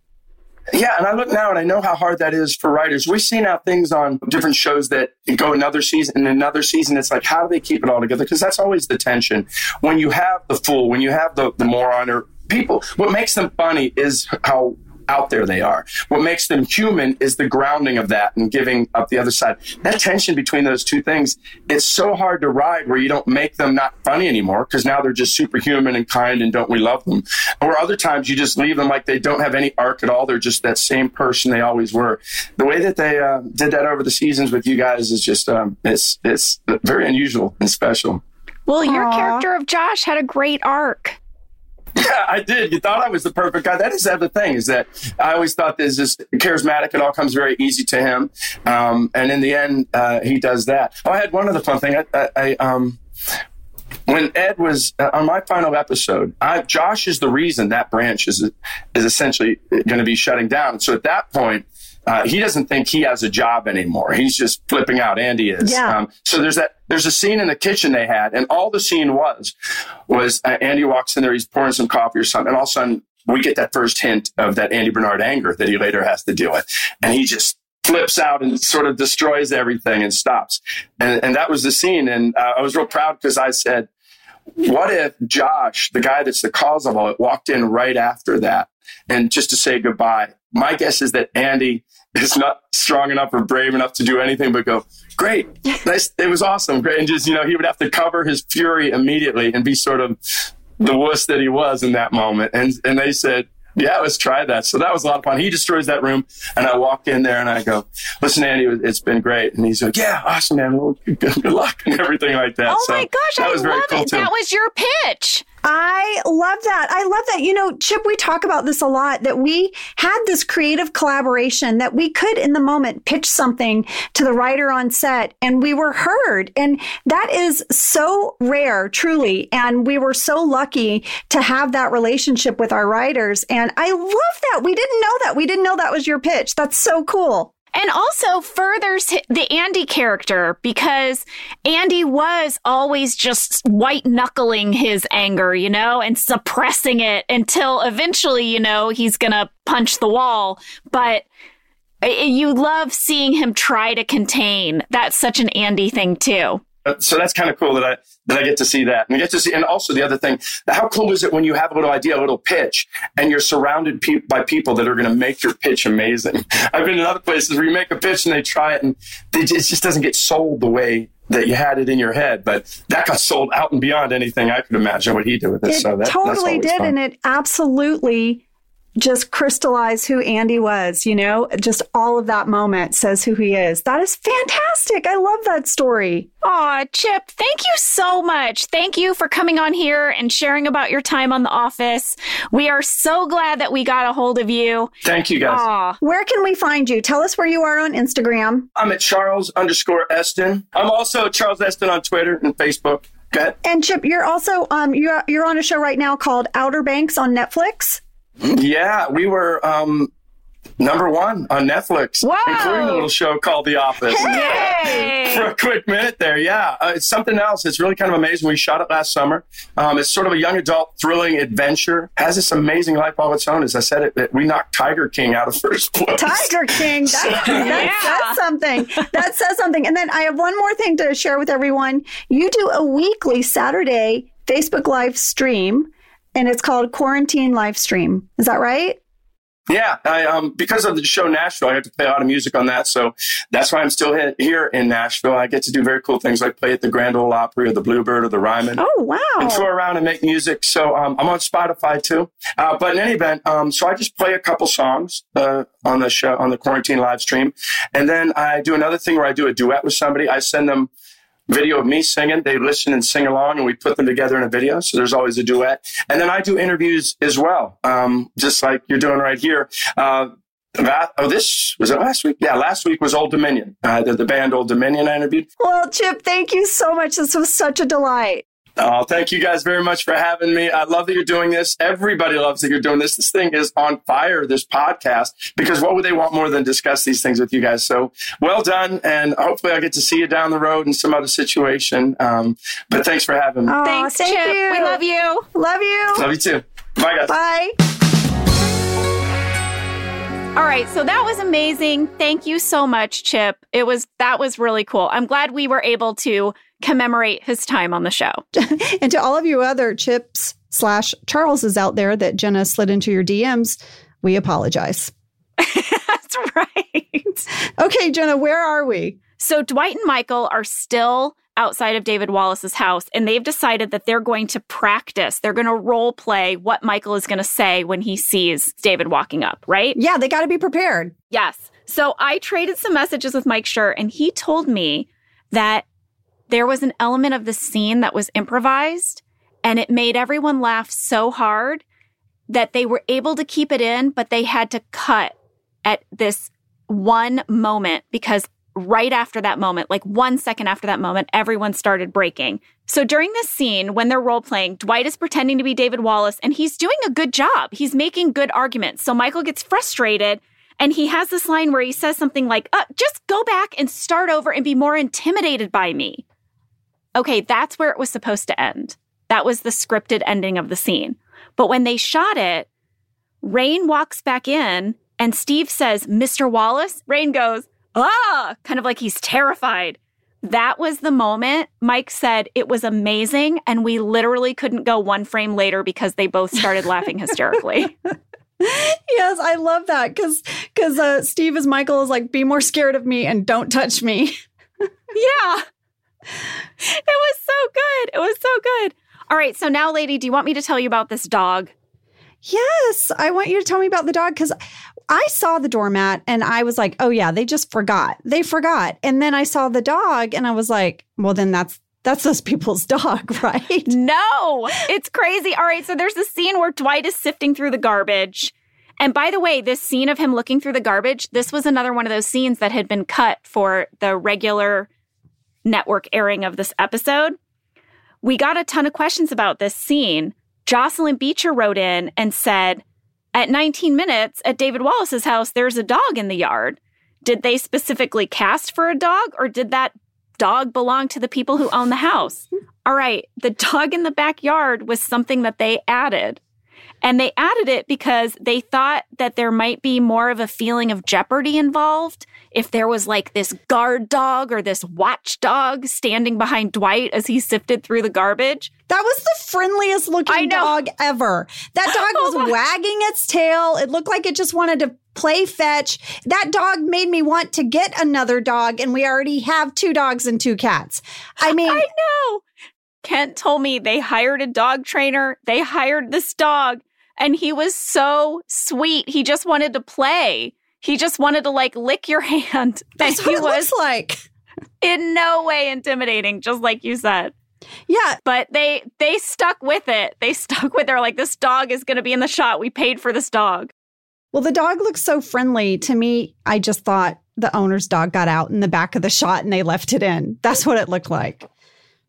[SPEAKER 3] Yeah, and I look now and I know how hard that is for writers. We see now things on different shows that go another season and another season. It's like, how do they keep it all together? Because that's always the tension. When you have the fool, when you have the, the moron or people, what makes them funny is how out there they are. What makes them human is the grounding of that and giving up the other side. That tension between those two things, it's so hard to ride where you don't make them not funny anymore because now they're just superhuman and kind and don't we love them. Or other times you just leave them like they don't have any arc at all. They're just that same person they always were. The way that they uh, did that over the seasons with you guys is just, um, it's, it's very unusual and special.
[SPEAKER 1] Well, your Aww. character of Josh had a great arc.
[SPEAKER 3] Yeah, I did. You thought I was the perfect guy. That is the other thing is that I always thought this is charismatic. It all comes very easy to him. Um, and in the end, uh, he does that. Oh, I had one other fun thing. I, I, I um, when Ed was uh, on my final episode, I, Josh is the reason that branch is is essentially going to be shutting down. So at that point, uh, he doesn't think he has a job anymore. He's just flipping out. Andy is.
[SPEAKER 2] Yeah. Um,
[SPEAKER 3] so there's that. There's a scene in the kitchen they had, and all the scene was was uh, Andy walks in there. He's pouring some coffee or something, and all of a sudden we get that first hint of that Andy Bernard anger that he later has to deal with, and he just flips out and sort of destroys everything and stops. And, and that was the scene. And uh, I was real proud because I said, what if Josh, the guy that's the cause of all it, walked in right after that and just to say goodbye? My guess is that Andy is not strong enough or brave enough to do anything but go, great, nice, it was awesome, great, and just you know he would have to cover his fury immediately and be sort of the wuss that he was in that moment. And and they said, yeah, let's try that. So that was a lot of fun. He destroys that room, and I walk in there and I go, "Listen, Andy, it's been great." And he's like, "Yeah, awesome, man. Well, good, good luck and everything like that."
[SPEAKER 1] Oh so my gosh,
[SPEAKER 3] that
[SPEAKER 1] I
[SPEAKER 3] was
[SPEAKER 1] love
[SPEAKER 3] very cool
[SPEAKER 1] it.
[SPEAKER 3] Too.
[SPEAKER 1] That was your pitch.
[SPEAKER 2] I love that. I love that. You know, Chip, we talk about this a lot that we had this creative collaboration that we could in the moment pitch something to the writer on set and we were heard. And that is so rare, truly. And we were so lucky to have that relationship with our writers. And I love that. We didn't know that. We didn't know that was your pitch. That's so cool.
[SPEAKER 1] And also furthers the Andy character because Andy was always just white knuckling his anger, you know, and suppressing it until eventually, you know, he's going to punch the wall. But you love seeing him try to contain. That's such an Andy thing, too.
[SPEAKER 3] Uh, so that's kind of cool that I that I get to see that and I get to see. And also the other thing, how cool is it when you have a little idea, a little pitch, and you're surrounded pe- by people that are going to make your pitch amazing. I've been in other places where you make a pitch and they try it and it just doesn't get sold the way that you had it in your head, but that got sold out and beyond anything I could imagine what he did with it.
[SPEAKER 2] It
[SPEAKER 3] so that,
[SPEAKER 2] totally did,
[SPEAKER 3] fun.
[SPEAKER 2] and it absolutely just crystallize who Andy was, you know, just all of that moment says who he is. That is fantastic. I love that story.
[SPEAKER 1] Aw, Chip, thank you so much. Thank you for coming on here and sharing about your time on The Office. We are so glad that we got a hold of you.
[SPEAKER 3] Thank you, guys.
[SPEAKER 1] Aw.
[SPEAKER 2] Where can we find you? Tell us where you are on Instagram.
[SPEAKER 3] I'm at Charles underscore Esten. I'm also Charles Esten on Twitter and Facebook. Good.
[SPEAKER 2] And Chip, you're also um you're you're on a show right now called Outer Banks on Netflix.
[SPEAKER 3] Yeah, we were um, number one on Netflix,
[SPEAKER 1] Whoa.
[SPEAKER 3] including a little show called The Office.
[SPEAKER 1] Yay!
[SPEAKER 3] For a quick minute there, yeah. Uh, it's something else. It's really kind of amazing. We shot it last summer. Um, it's sort of a young adult thrilling adventure. Has this amazing life all its own. As I said, it, it we knocked Tiger King out of first place.
[SPEAKER 4] Tiger King. That, that
[SPEAKER 1] Yeah.
[SPEAKER 4] says something. That says something. And then I have one more thing to share with everyone. You do a weekly Saturday Facebook live stream, and it's called Quarantine Live Stream. Is that right?
[SPEAKER 3] Yeah, I, um, because of the show Nashville, I have to play a lot of music on that. So that's why I'm still he- here in Nashville. I get to do very cool things like play at the Grand Ole Opry or the Bluebird or the Ryman.
[SPEAKER 4] Oh, wow.
[SPEAKER 3] and tour around and make music. So um, I'm on Spotify too. Uh, but in any event, um, so I just play a couple songs uh, on the show on the quarantine live stream, and then I do another thing where I do a duet with somebody. I send them video of me singing. They listen and sing along, and we put them together in a video. So there's always a duet, and then I do interviews as well, um, just like you're doing right here. Uh, that, oh, this was it last week? Yeah, last week was Old Dominion. Uh, the, the band Old Dominion I interviewed.
[SPEAKER 4] Well, Chip, thank you so much. This was such a delight.
[SPEAKER 3] Oh, thank you guys very much for having me. I love that you're doing this. Everybody loves that you're doing this. This thing is on fire, this podcast, because what would they want more than discuss these things with you guys? So well done. And hopefully I'll get to see you down the road in some other situation. Um, but thanks for having me.
[SPEAKER 4] Aw,
[SPEAKER 1] Thanks,
[SPEAKER 4] thank
[SPEAKER 1] Chip.
[SPEAKER 4] you.
[SPEAKER 1] We love you.
[SPEAKER 4] Love you.
[SPEAKER 3] Love you too. Bye, guys.
[SPEAKER 4] Bye.
[SPEAKER 1] All right, so that was amazing. Thank you so much, Chip. It was that was really cool. I'm glad we were able to commemorate his time on the show.
[SPEAKER 2] And to all of you other chips slash Charleses out there that Jenna slid into your DMs, we apologize.
[SPEAKER 1] That's right.
[SPEAKER 2] Okay, Jenna, where are we?
[SPEAKER 1] So Dwight and Michael are still outside of David Wallace's house, and they've decided that they're going to practice. They're going to role play what Michael is going to say when he sees David walking up, right?
[SPEAKER 2] Yeah, they got to be prepared.
[SPEAKER 1] Yes. So I traded some messages with Mike Schur, and he told me that there was an element of the scene that was improvised, and it made everyone laugh so hard that they were able to keep it in, but they had to cut at this one moment because right after that moment, like one second after that moment, everyone started breaking. So during this scene, when they're role playing, Dwight is pretending to be David Wallace and he's doing a good job. He's making good arguments. So Michael gets frustrated and he has this line where he says something like, uh, just go back and start over and be more intimidated by me. Okay, that's where it was supposed to end. That was the scripted ending of the scene. But when they shot it, Rainn walks back in and Steve says, Mr. Wallace. Rainn goes, ah, kind of like he's terrified. That was the moment Mike said it was amazing. And we literally couldn't go one frame later because they both started laughing hysterically.
[SPEAKER 2] Yes, I love that because because uh, Steve as Michael is like, be more scared of me and don't touch me.
[SPEAKER 1] yeah. It was so good. It was so good. All right. So now, lady, do you want me to tell you about this dog?
[SPEAKER 2] Yes, I want you to tell me about the dog because I saw the doormat and I was like, oh yeah, they just forgot. They forgot. And then I saw the dog and I was like, well, then that's that's those people's dog, right?
[SPEAKER 1] No, it's crazy. All right, so there's a scene where Dwight is sifting through the garbage. And by the way, this scene of him looking through the garbage, this was another one of those scenes that had been cut for the regular network airing of this episode. We got a ton of questions about this scene. Jocelyn Beecher wrote in and said, At 19 minutes at David Wallace's house, there's a dog in the yard. Did they specifically cast for a dog or did that dog belong to the people who own the house? All right, the dog in the backyard was something that they added. And they added it because they thought that there might be more of a feeling of jeopardy involved if there was like this guard dog or this watchdog standing behind Dwight as he sifted through the garbage.
[SPEAKER 2] That was the friendliest looking dog ever. That dog was
[SPEAKER 1] Oh
[SPEAKER 2] wagging its tail. It looked like it just wanted to play fetch. That dog made me want to get another dog, and we already have two dogs and two cats. I mean,
[SPEAKER 1] I know. Kent told me they hired a dog trainer. They hired this dog, and he was so sweet. He just wanted to play. He just wanted to like lick your hand. And
[SPEAKER 2] that's what
[SPEAKER 1] he
[SPEAKER 2] it
[SPEAKER 1] was
[SPEAKER 2] like.
[SPEAKER 1] in no way intimidating, just like you said.
[SPEAKER 2] Yeah,
[SPEAKER 1] But they they stuck with it. They stuck with it. They're like, this dog is gonna be in the shot. We paid for this dog.
[SPEAKER 2] Well, the dog looks so friendly to me. I just thought the owner's dog got out in the back of the shot and they left it in. That's what it looked like.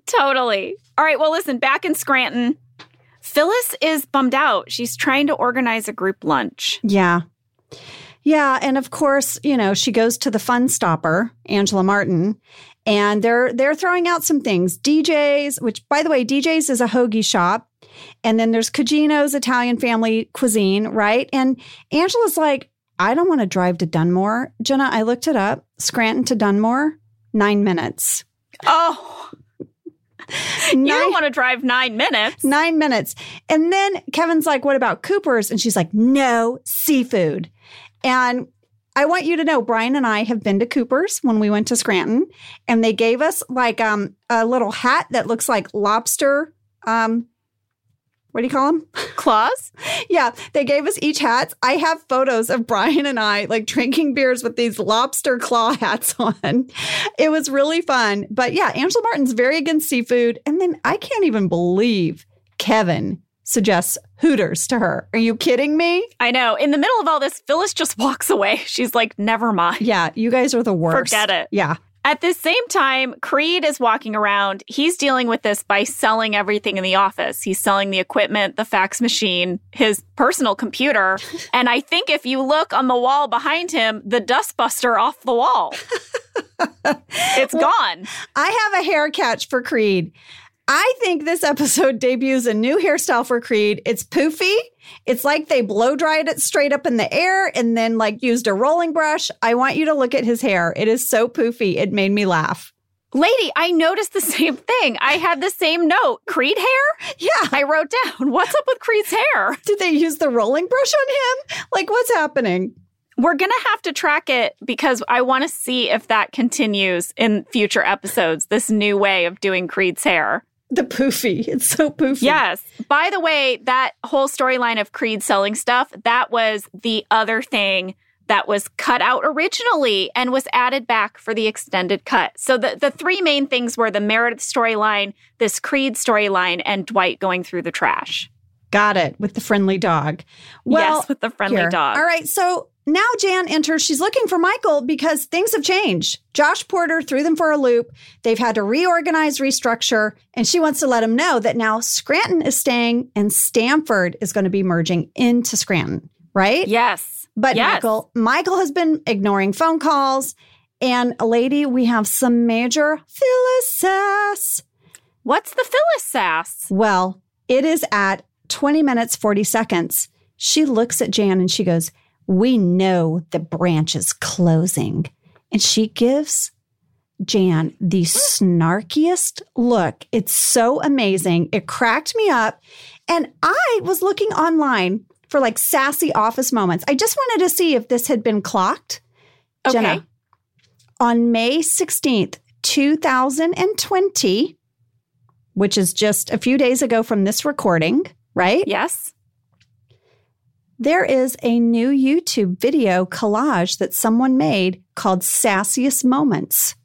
[SPEAKER 1] Totally. All right. Well, listen, back in Scranton, Phyllis is bummed out. She's trying to organize a group lunch.
[SPEAKER 2] Yeah. Yeah, and of course, you know, she goes to the fun stopper, Angela Martin, and they're they're throwing out some things. DJs, which by the way, DJs is a hoagie shop. And then there's Cugino's Italian family cuisine, right? And Angela's like, I don't want to drive to Dunmore. Jenna, I looked it up. Scranton to Dunmore, nine minutes.
[SPEAKER 1] Oh,
[SPEAKER 2] Nine,
[SPEAKER 1] you don't want to drive nine minutes.
[SPEAKER 2] nine minutes. And then Kevin's like, What about Cooper's? And she's like, No seafood. And I want you to know, Brian and I have been to Cooper's when we went to Scranton, and they gave us like um, a little hat that looks like lobster. Um, what do you call them?
[SPEAKER 1] Claws?
[SPEAKER 2] Yeah, they gave us each hats. I have photos of Brian and I like drinking beers with these lobster claw hats on. It was really fun. But yeah, Angela Martin's very against seafood. And then I can't even believe Kevin suggests Hooters to her. Are you kidding me?
[SPEAKER 1] I know. In the middle of all this, Phyllis just walks away. She's like, never mind.
[SPEAKER 2] Yeah, you guys are the worst.
[SPEAKER 1] Forget it.
[SPEAKER 2] Yeah.
[SPEAKER 1] At the same time, Creed is walking around. He's dealing with this by selling everything in the office. He's selling the equipment, the fax machine, his personal computer. and I think if you look on the wall behind him, the dustbuster off the wall. it's gone.
[SPEAKER 2] I have a hair catch for Creed. I think this episode debuts a new hairstyle for Creed. It's poofy. It's like they blow dried it straight up in the air and then like used a rolling brush. I want you to look at his hair. It is so poofy. It made me laugh.
[SPEAKER 1] Lady, I noticed the same thing. I had the same note. Creed hair?
[SPEAKER 2] Yeah.
[SPEAKER 1] I wrote down, what's up with Creed's hair?
[SPEAKER 2] Did they use the rolling brush on him? Like, what's happening?
[SPEAKER 1] We're going to have to track it because I want to see if that continues in future episodes, this new way of doing Creed's hair.
[SPEAKER 2] The poofy. It's so poofy.
[SPEAKER 1] Yes. By the way, that whole storyline of Creed selling stuff, that was the other thing that was cut out originally and was added back for the extended cut. So the, the three main things were the Meredith storyline, this Creed storyline, and Dwight going through the trash.
[SPEAKER 2] Got it. With the friendly dog. Well,
[SPEAKER 1] yes, with the friendly
[SPEAKER 2] here.
[SPEAKER 1] dog.
[SPEAKER 2] All right. So now Jan enters. She's looking for Michael because things have changed. Josh Porter threw them for a loop. They've had to reorganize, restructure, and she wants to let him know that now Scranton is staying and Stamford is going to be merging into Scranton, right?
[SPEAKER 1] Yes.
[SPEAKER 2] But
[SPEAKER 1] yes.
[SPEAKER 2] Michael, Michael has been ignoring phone calls. And a lady, we have some major Phyllis sass.
[SPEAKER 1] What's the Phyllis sass?
[SPEAKER 2] Well, it is at 20 minutes, 40 seconds. She looks at Jan and she goes, We know the branch is closing. And she gives Jan the snarkiest look. It's so amazing. It cracked me up. And I was looking online for like sassy office moments. I just wanted to see if this had been clocked.
[SPEAKER 1] Okay.
[SPEAKER 2] Jenna, on May 16th, 2020, which is just a few days ago from this recording, right?
[SPEAKER 1] Yes.
[SPEAKER 2] There is a new YouTube video collage that someone made called Sassiest Moments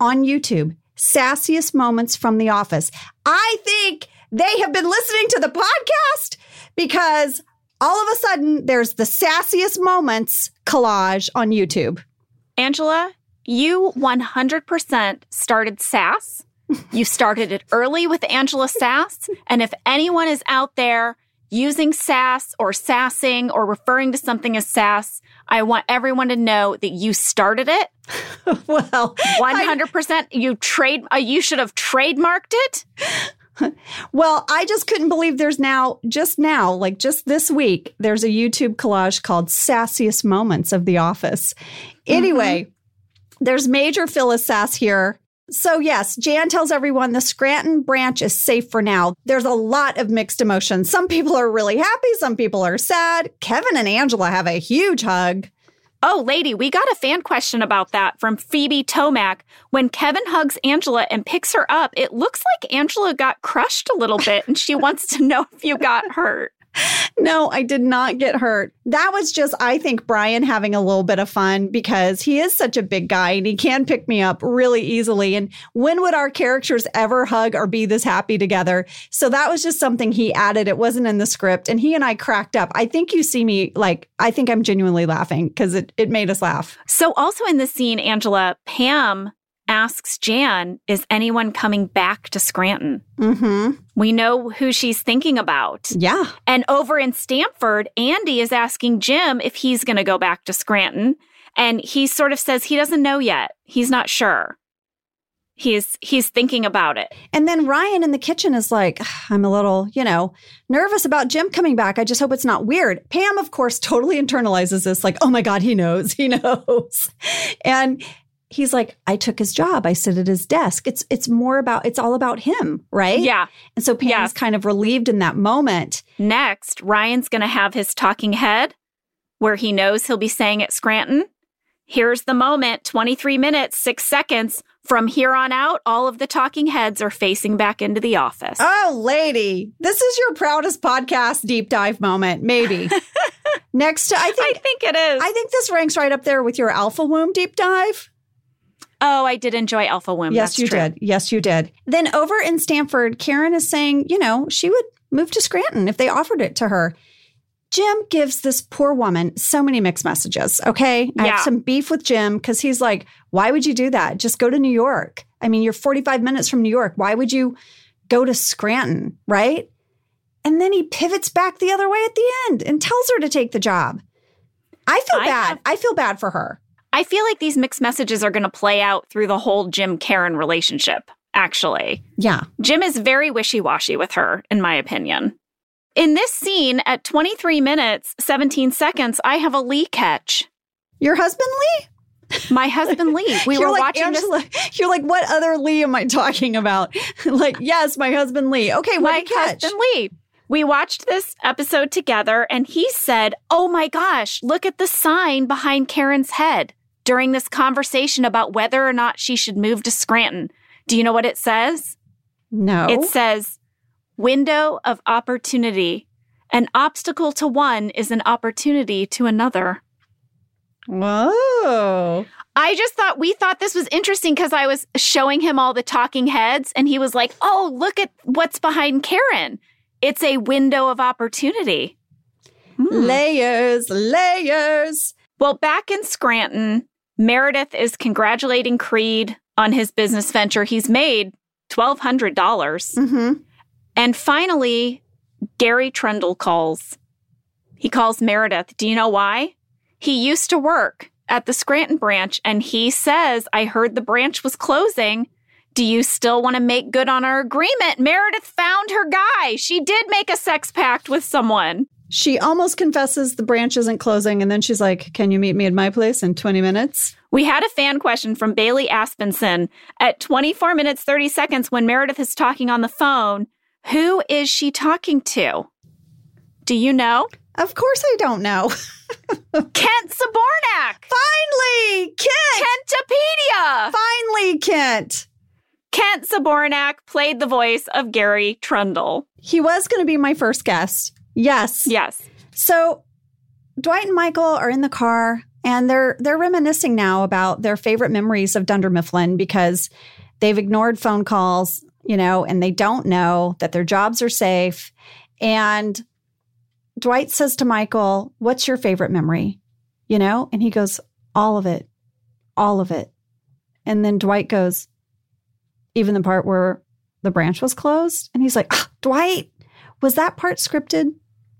[SPEAKER 2] on YouTube. Sassiest Moments from the Office. I think they have been listening to the podcast because all of a sudden there's the Sassiest Moments collage on YouTube.
[SPEAKER 1] Angela, you 100% started Sass. You started it early with Angela Sass. And if anyone is out there using sass or sassing or referring to something as sass, I want everyone to know that you started it.
[SPEAKER 2] well,
[SPEAKER 1] 100%. you trade uh, you should have trademarked it.
[SPEAKER 2] Well, I just couldn't believe there's now, just now, like just this week, there's a YouTube collage called Sassiest Moments of The Office. Anyway, mm-hmm. there's major Phyllis Sass here. So, yes, Jan tells everyone the Scranton branch is safe for now. There's a lot of mixed emotions. Some people are really happy, some people are sad. Kevin and Angela have a huge hug.
[SPEAKER 1] Oh, lady, we got a fan question about that from Phoebe Tomac. When Kevin hugs Angela and picks her up, it looks like Angela got crushed a little bit and she wants to know if you got hurt.
[SPEAKER 2] No, I did not get hurt. That was just, I think, Brian having a little bit of fun because he is such a big guy and he can pick me up really easily. And when would our characters ever hug or be this happy together? So that was just something he added. It wasn't in the script. And he and I cracked up. I think you see me like, I think I'm genuinely laughing because it, it made us laugh.
[SPEAKER 1] So, also in this scene, Angela, Pam asks Jan, Is anyone coming back to Scranton?
[SPEAKER 2] Mm-hmm.
[SPEAKER 1] We know who she's thinking about.
[SPEAKER 2] Yeah.
[SPEAKER 1] And over in Stamford, Andy is asking Jim if he's going to go back to Scranton. And he sort of says he doesn't know yet. He's not sure. He's he's thinking about it.
[SPEAKER 2] And then Ryan in the kitchen is like, I'm a little, you know, nervous about Jim coming back. I just hope it's not weird. Pam, of course, totally internalizes this, like, oh my God, he knows, he knows. And he's like, I took his job. I sit at his desk. It's it's more about it's all about him, right?
[SPEAKER 1] Yeah.
[SPEAKER 2] And so Pam's
[SPEAKER 1] Yes.
[SPEAKER 2] kind of relieved in that moment.
[SPEAKER 1] Next, Ryan's going to have his talking head where he knows he'll be saying at Scranton. Here's the moment 23 minutes, six seconds. From here on out, all of the talking heads are facing back into the office.
[SPEAKER 2] Oh, lady, this is your proudest podcast deep dive moment, maybe. Next to, I
[SPEAKER 1] I
[SPEAKER 2] think,
[SPEAKER 1] think it is.
[SPEAKER 2] I think this ranks right up there with your alpha womb deep dive.
[SPEAKER 1] Oh, I did enjoy Alpha Womb.
[SPEAKER 2] Yes,
[SPEAKER 1] That's
[SPEAKER 2] you
[SPEAKER 1] true.
[SPEAKER 2] did. Yes, you did. Then over in Stamford, Karen is saying, you know, she would move to Scranton if they offered it to her. Jim gives this poor woman so many mixed messages. Okay. I
[SPEAKER 1] Yeah.
[SPEAKER 2] have some beef with Jim because he's like, why would you do that? Just go to New York. I mean, you're 45 minutes from New York. Why would you go to Scranton? Right. And then he pivots back the other way at the end and tells her to take the job. I feel
[SPEAKER 1] I
[SPEAKER 2] bad.
[SPEAKER 1] have-
[SPEAKER 2] I feel bad for her.
[SPEAKER 1] I feel like these mixed messages are going to play out through the whole Jim Karen relationship, actually.
[SPEAKER 2] Yeah.
[SPEAKER 1] Jim is very wishy washy with her, in my opinion. In this scene, at 23 minutes, 17 seconds, I have a Lee catch.
[SPEAKER 2] Your husband, Lee?
[SPEAKER 1] My husband Lee. We
[SPEAKER 2] you're
[SPEAKER 1] were
[SPEAKER 2] like,
[SPEAKER 1] watching this.
[SPEAKER 2] You're like, what other Lee am I talking about? like, yes, my husband Lee. Okay, what
[SPEAKER 1] My
[SPEAKER 2] catch?
[SPEAKER 1] husband Lee. We watched this episode together, and he said, Oh my gosh, look at the sign behind Karen's head during this conversation about whether or not she should move to Scranton. Do you know what it says?
[SPEAKER 2] No.
[SPEAKER 1] It says, window of opportunity. An obstacle to one is an opportunity to another.
[SPEAKER 2] Whoa.
[SPEAKER 1] I just thought we thought this was interesting because I was showing him all the talking heads and he was like, oh, look at what's behind Karen. It's a window of opportunity. Hmm.
[SPEAKER 2] Layers, layers.
[SPEAKER 1] Well, back in Scranton, Meredith is congratulating Creed on his business venture. He's made $1,200.
[SPEAKER 2] Mm-hmm.
[SPEAKER 1] And finally, Gary Trundle calls. He calls Meredith. Do you know why? He used to work at the Scranton branch and he says, I heard the branch was closing. Do you still want to make good on our agreement? Meredith found her guy. She did make a sex pact with someone.
[SPEAKER 2] She almost confesses the branch isn't closing, and then she's like, Can you meet me at my place in 20 minutes?
[SPEAKER 1] We had a fan question from Bailey Aspenson at 24 minutes 30 seconds when Meredith is talking on the phone. Who is she talking to? Do you know?
[SPEAKER 2] Of course I don't know.
[SPEAKER 1] Kent Zbornak!
[SPEAKER 2] Finally, Kent!
[SPEAKER 1] Kentopedia!
[SPEAKER 2] Finally, Kent.
[SPEAKER 1] Kent Zbornak played the voice of Gary Trundle.
[SPEAKER 2] He was going to be my first guest. Yes.
[SPEAKER 1] Yes.
[SPEAKER 2] So Dwight and Michael are in the car and they're they're reminiscing now about their favorite memories of Dunder Mifflin because they've ignored phone calls, you know, and they don't know that their jobs are safe. And Dwight says to Michael, "What's your favorite memory?" You know, and he goes, "All of it. All of it." And then Dwight goes, "Even the part where the branch was closed?" And he's like, "Ah, "Dwight, was that part scripted?"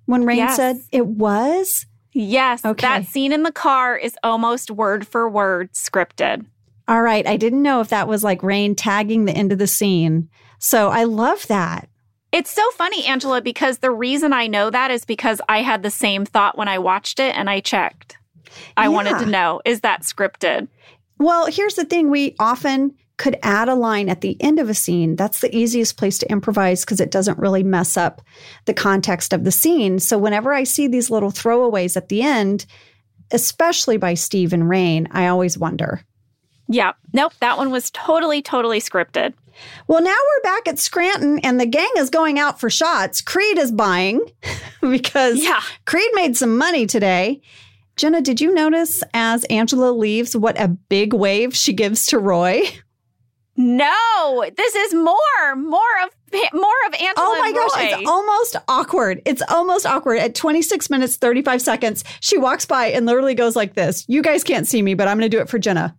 [SPEAKER 2] When Rainn
[SPEAKER 1] Yes.
[SPEAKER 2] said it was?
[SPEAKER 1] Yes.
[SPEAKER 2] Okay.
[SPEAKER 1] That scene in the car is almost word for word scripted.
[SPEAKER 2] All right. I didn't know if that was like Rainn tagging the end of the scene. So I love that.
[SPEAKER 1] It's so funny, Angela, because the reason I know that is because I had the same thought when I watched it and I checked. I wanted to know is that scripted?
[SPEAKER 2] Well, here's the thing we often could add a line at the end of a scene. That's the easiest place to improvise because it doesn't really mess up the context of the scene. So whenever I see these little throwaways at the end, especially by Steve and Rainn, I always wonder.
[SPEAKER 1] Yeah. Nope. That one was totally, totally scripted.
[SPEAKER 2] Well, now we're back at Scranton and the gang is going out for shots. Creed is buying because
[SPEAKER 1] Yeah.
[SPEAKER 2] Creed made some money today. Jenna, did you notice as Angela leaves what a big wave she gives to Roy?
[SPEAKER 1] No, this is more, more of more of Angela.
[SPEAKER 2] Oh my gosh, it's almost awkward. It's almost awkward. At 26 minutes, 35 seconds, she walks by and literally goes like this. You guys can't see me, but I'm going to do it for Jenna.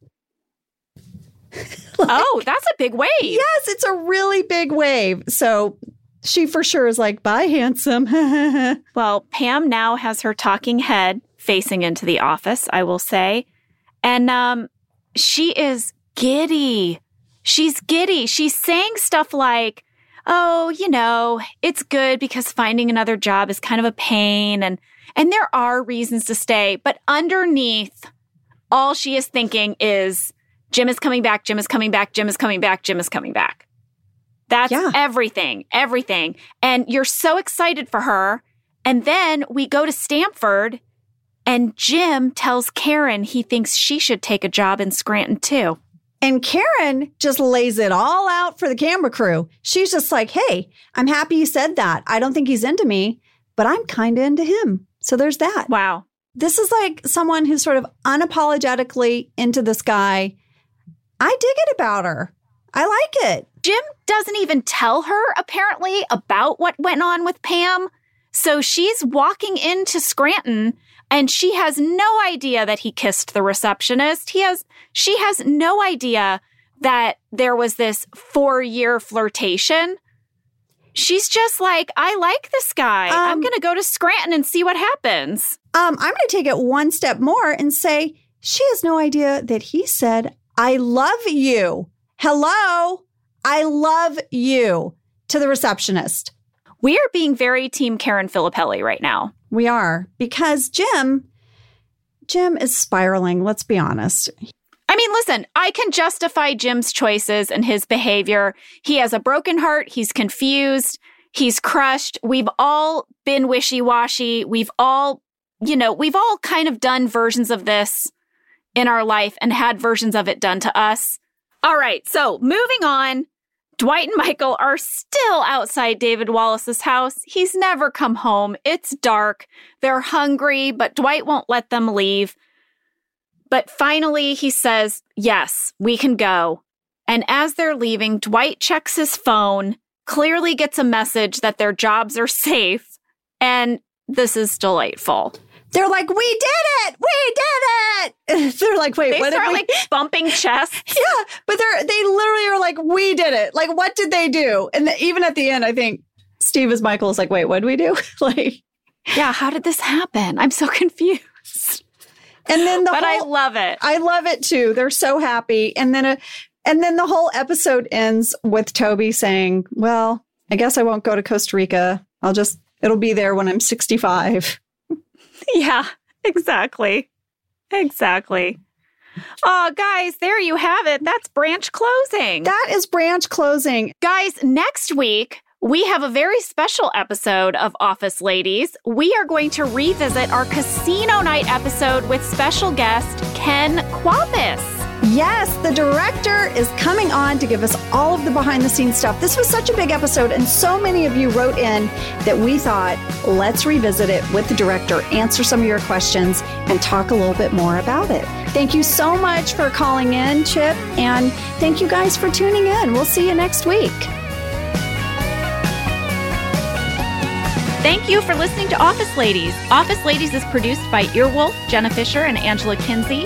[SPEAKER 1] oh, that's a big wave.
[SPEAKER 2] Yes, it's a really big wave. So she for sure is like, bye, handsome.
[SPEAKER 1] well, Pam now has her talking head facing into the office, I will say. And um, she is giddy. She's giddy. She's saying stuff like, oh, you know, it's good because finding another job is kind of a pain and and there are reasons to stay, but underneath all she is thinking is Jim is coming back, Jim is coming back, Jim is coming back, Jim is coming back. That's yeah. everything, everything. And you're so excited for her. And then we go to Stamford and Jim tells Karen he thinks she should take a job in Scranton too.
[SPEAKER 2] And Karen just lays it all out for the camera crew. She's just like, hey, I'm happy you said that. I don't think he's into me, but I'm kind of into him. So there's that.
[SPEAKER 1] Wow.
[SPEAKER 2] This is like someone who's sort of unapologetically into this guy. I dig it about her. I like it.
[SPEAKER 1] Jim doesn't even tell her, apparently, about what went on with Pam. So she's walking into Scranton and she has no idea that he kissed the receptionist. He has, she has no idea that there was this four year flirtation. She's just like, I like this guy. Um, I'm going to go to Scranton and see what happens.
[SPEAKER 2] Um, I'm going to take it one step more and say she has no idea that he said, I love you. Hello, I love you to the receptionist.
[SPEAKER 1] We are being very team Karen Filippelli right now.
[SPEAKER 2] We are because Jim, Jim is spiraling. Let's be honest.
[SPEAKER 1] I mean, listen, I can justify Jim's choices and his behavior. He has a broken heart. He's confused. He's crushed. We've all been wishy washy. We've all, you know, we've all kind of done versions of this in our life and had versions of it done to us. All right. So moving on. Dwight and Michael are still outside David Wallace's house. He's never come home. It's dark. They're hungry, but Dwight won't let them leave. But finally, he says, Yes, we can go. And as they're leaving, Dwight checks his phone, clearly gets a message that their jobs are safe. And this is delightful.
[SPEAKER 2] They're like, we did it! We did it! they're like, wait,
[SPEAKER 1] they
[SPEAKER 2] what?
[SPEAKER 1] Start
[SPEAKER 2] we?
[SPEAKER 1] like bumping chests.
[SPEAKER 2] yeah, but they're they literally are like, we did it. Like, what did they do? And the, even at the end, I think Steve as Michael is like, wait, what did we do? like,
[SPEAKER 1] yeah, how did this happen? I'm so confused.
[SPEAKER 2] And then the
[SPEAKER 1] but
[SPEAKER 2] whole,
[SPEAKER 1] I love it.
[SPEAKER 2] I love it too. They're so happy. And then a, and then the whole episode ends with Toby saying, "Well, I guess I won't go to Costa Rica. I'll just it'll be there when I'm 65."
[SPEAKER 1] yeah, exactly. Exactly. Oh, guys, there you have it. That's branch closing.
[SPEAKER 2] That is branch closing.
[SPEAKER 1] Guys, next week, we have a very special episode of Office Ladies. We are going to revisit our casino night episode with special guest Ken Kwapis.
[SPEAKER 2] Yes, the director is coming on to give us all of the behind the scenes stuff. This was such a big episode, and so many of you wrote in that we thought, let's revisit it with the director, answer some of your questions, and talk a little bit more about it. Thank you so much for calling in, Chip, and thank you guys for tuning in. We'll see you next week.
[SPEAKER 1] Thank you for listening to Office Ladies. Office Ladies is produced by Earwolf, Jenna Fischer, and Angela Kinsey.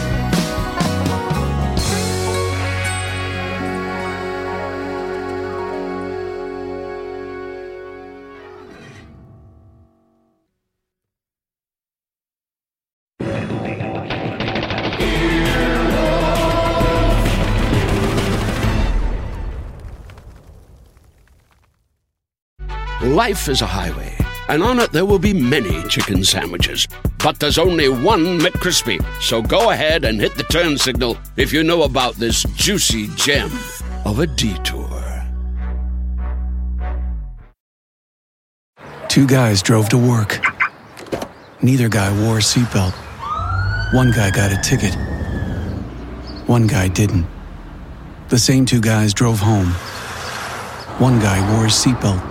[SPEAKER 5] Life is a highway, and on it there will be many chicken sandwiches. But there's only one McCrispy. So go ahead and hit the turn signal if you know about this juicy gem of a detour.
[SPEAKER 6] Two guys drove to work. Neither guy wore a seatbelt. One guy got a ticket. One guy didn't. The same two guys drove home. One guy wore his seatbelt.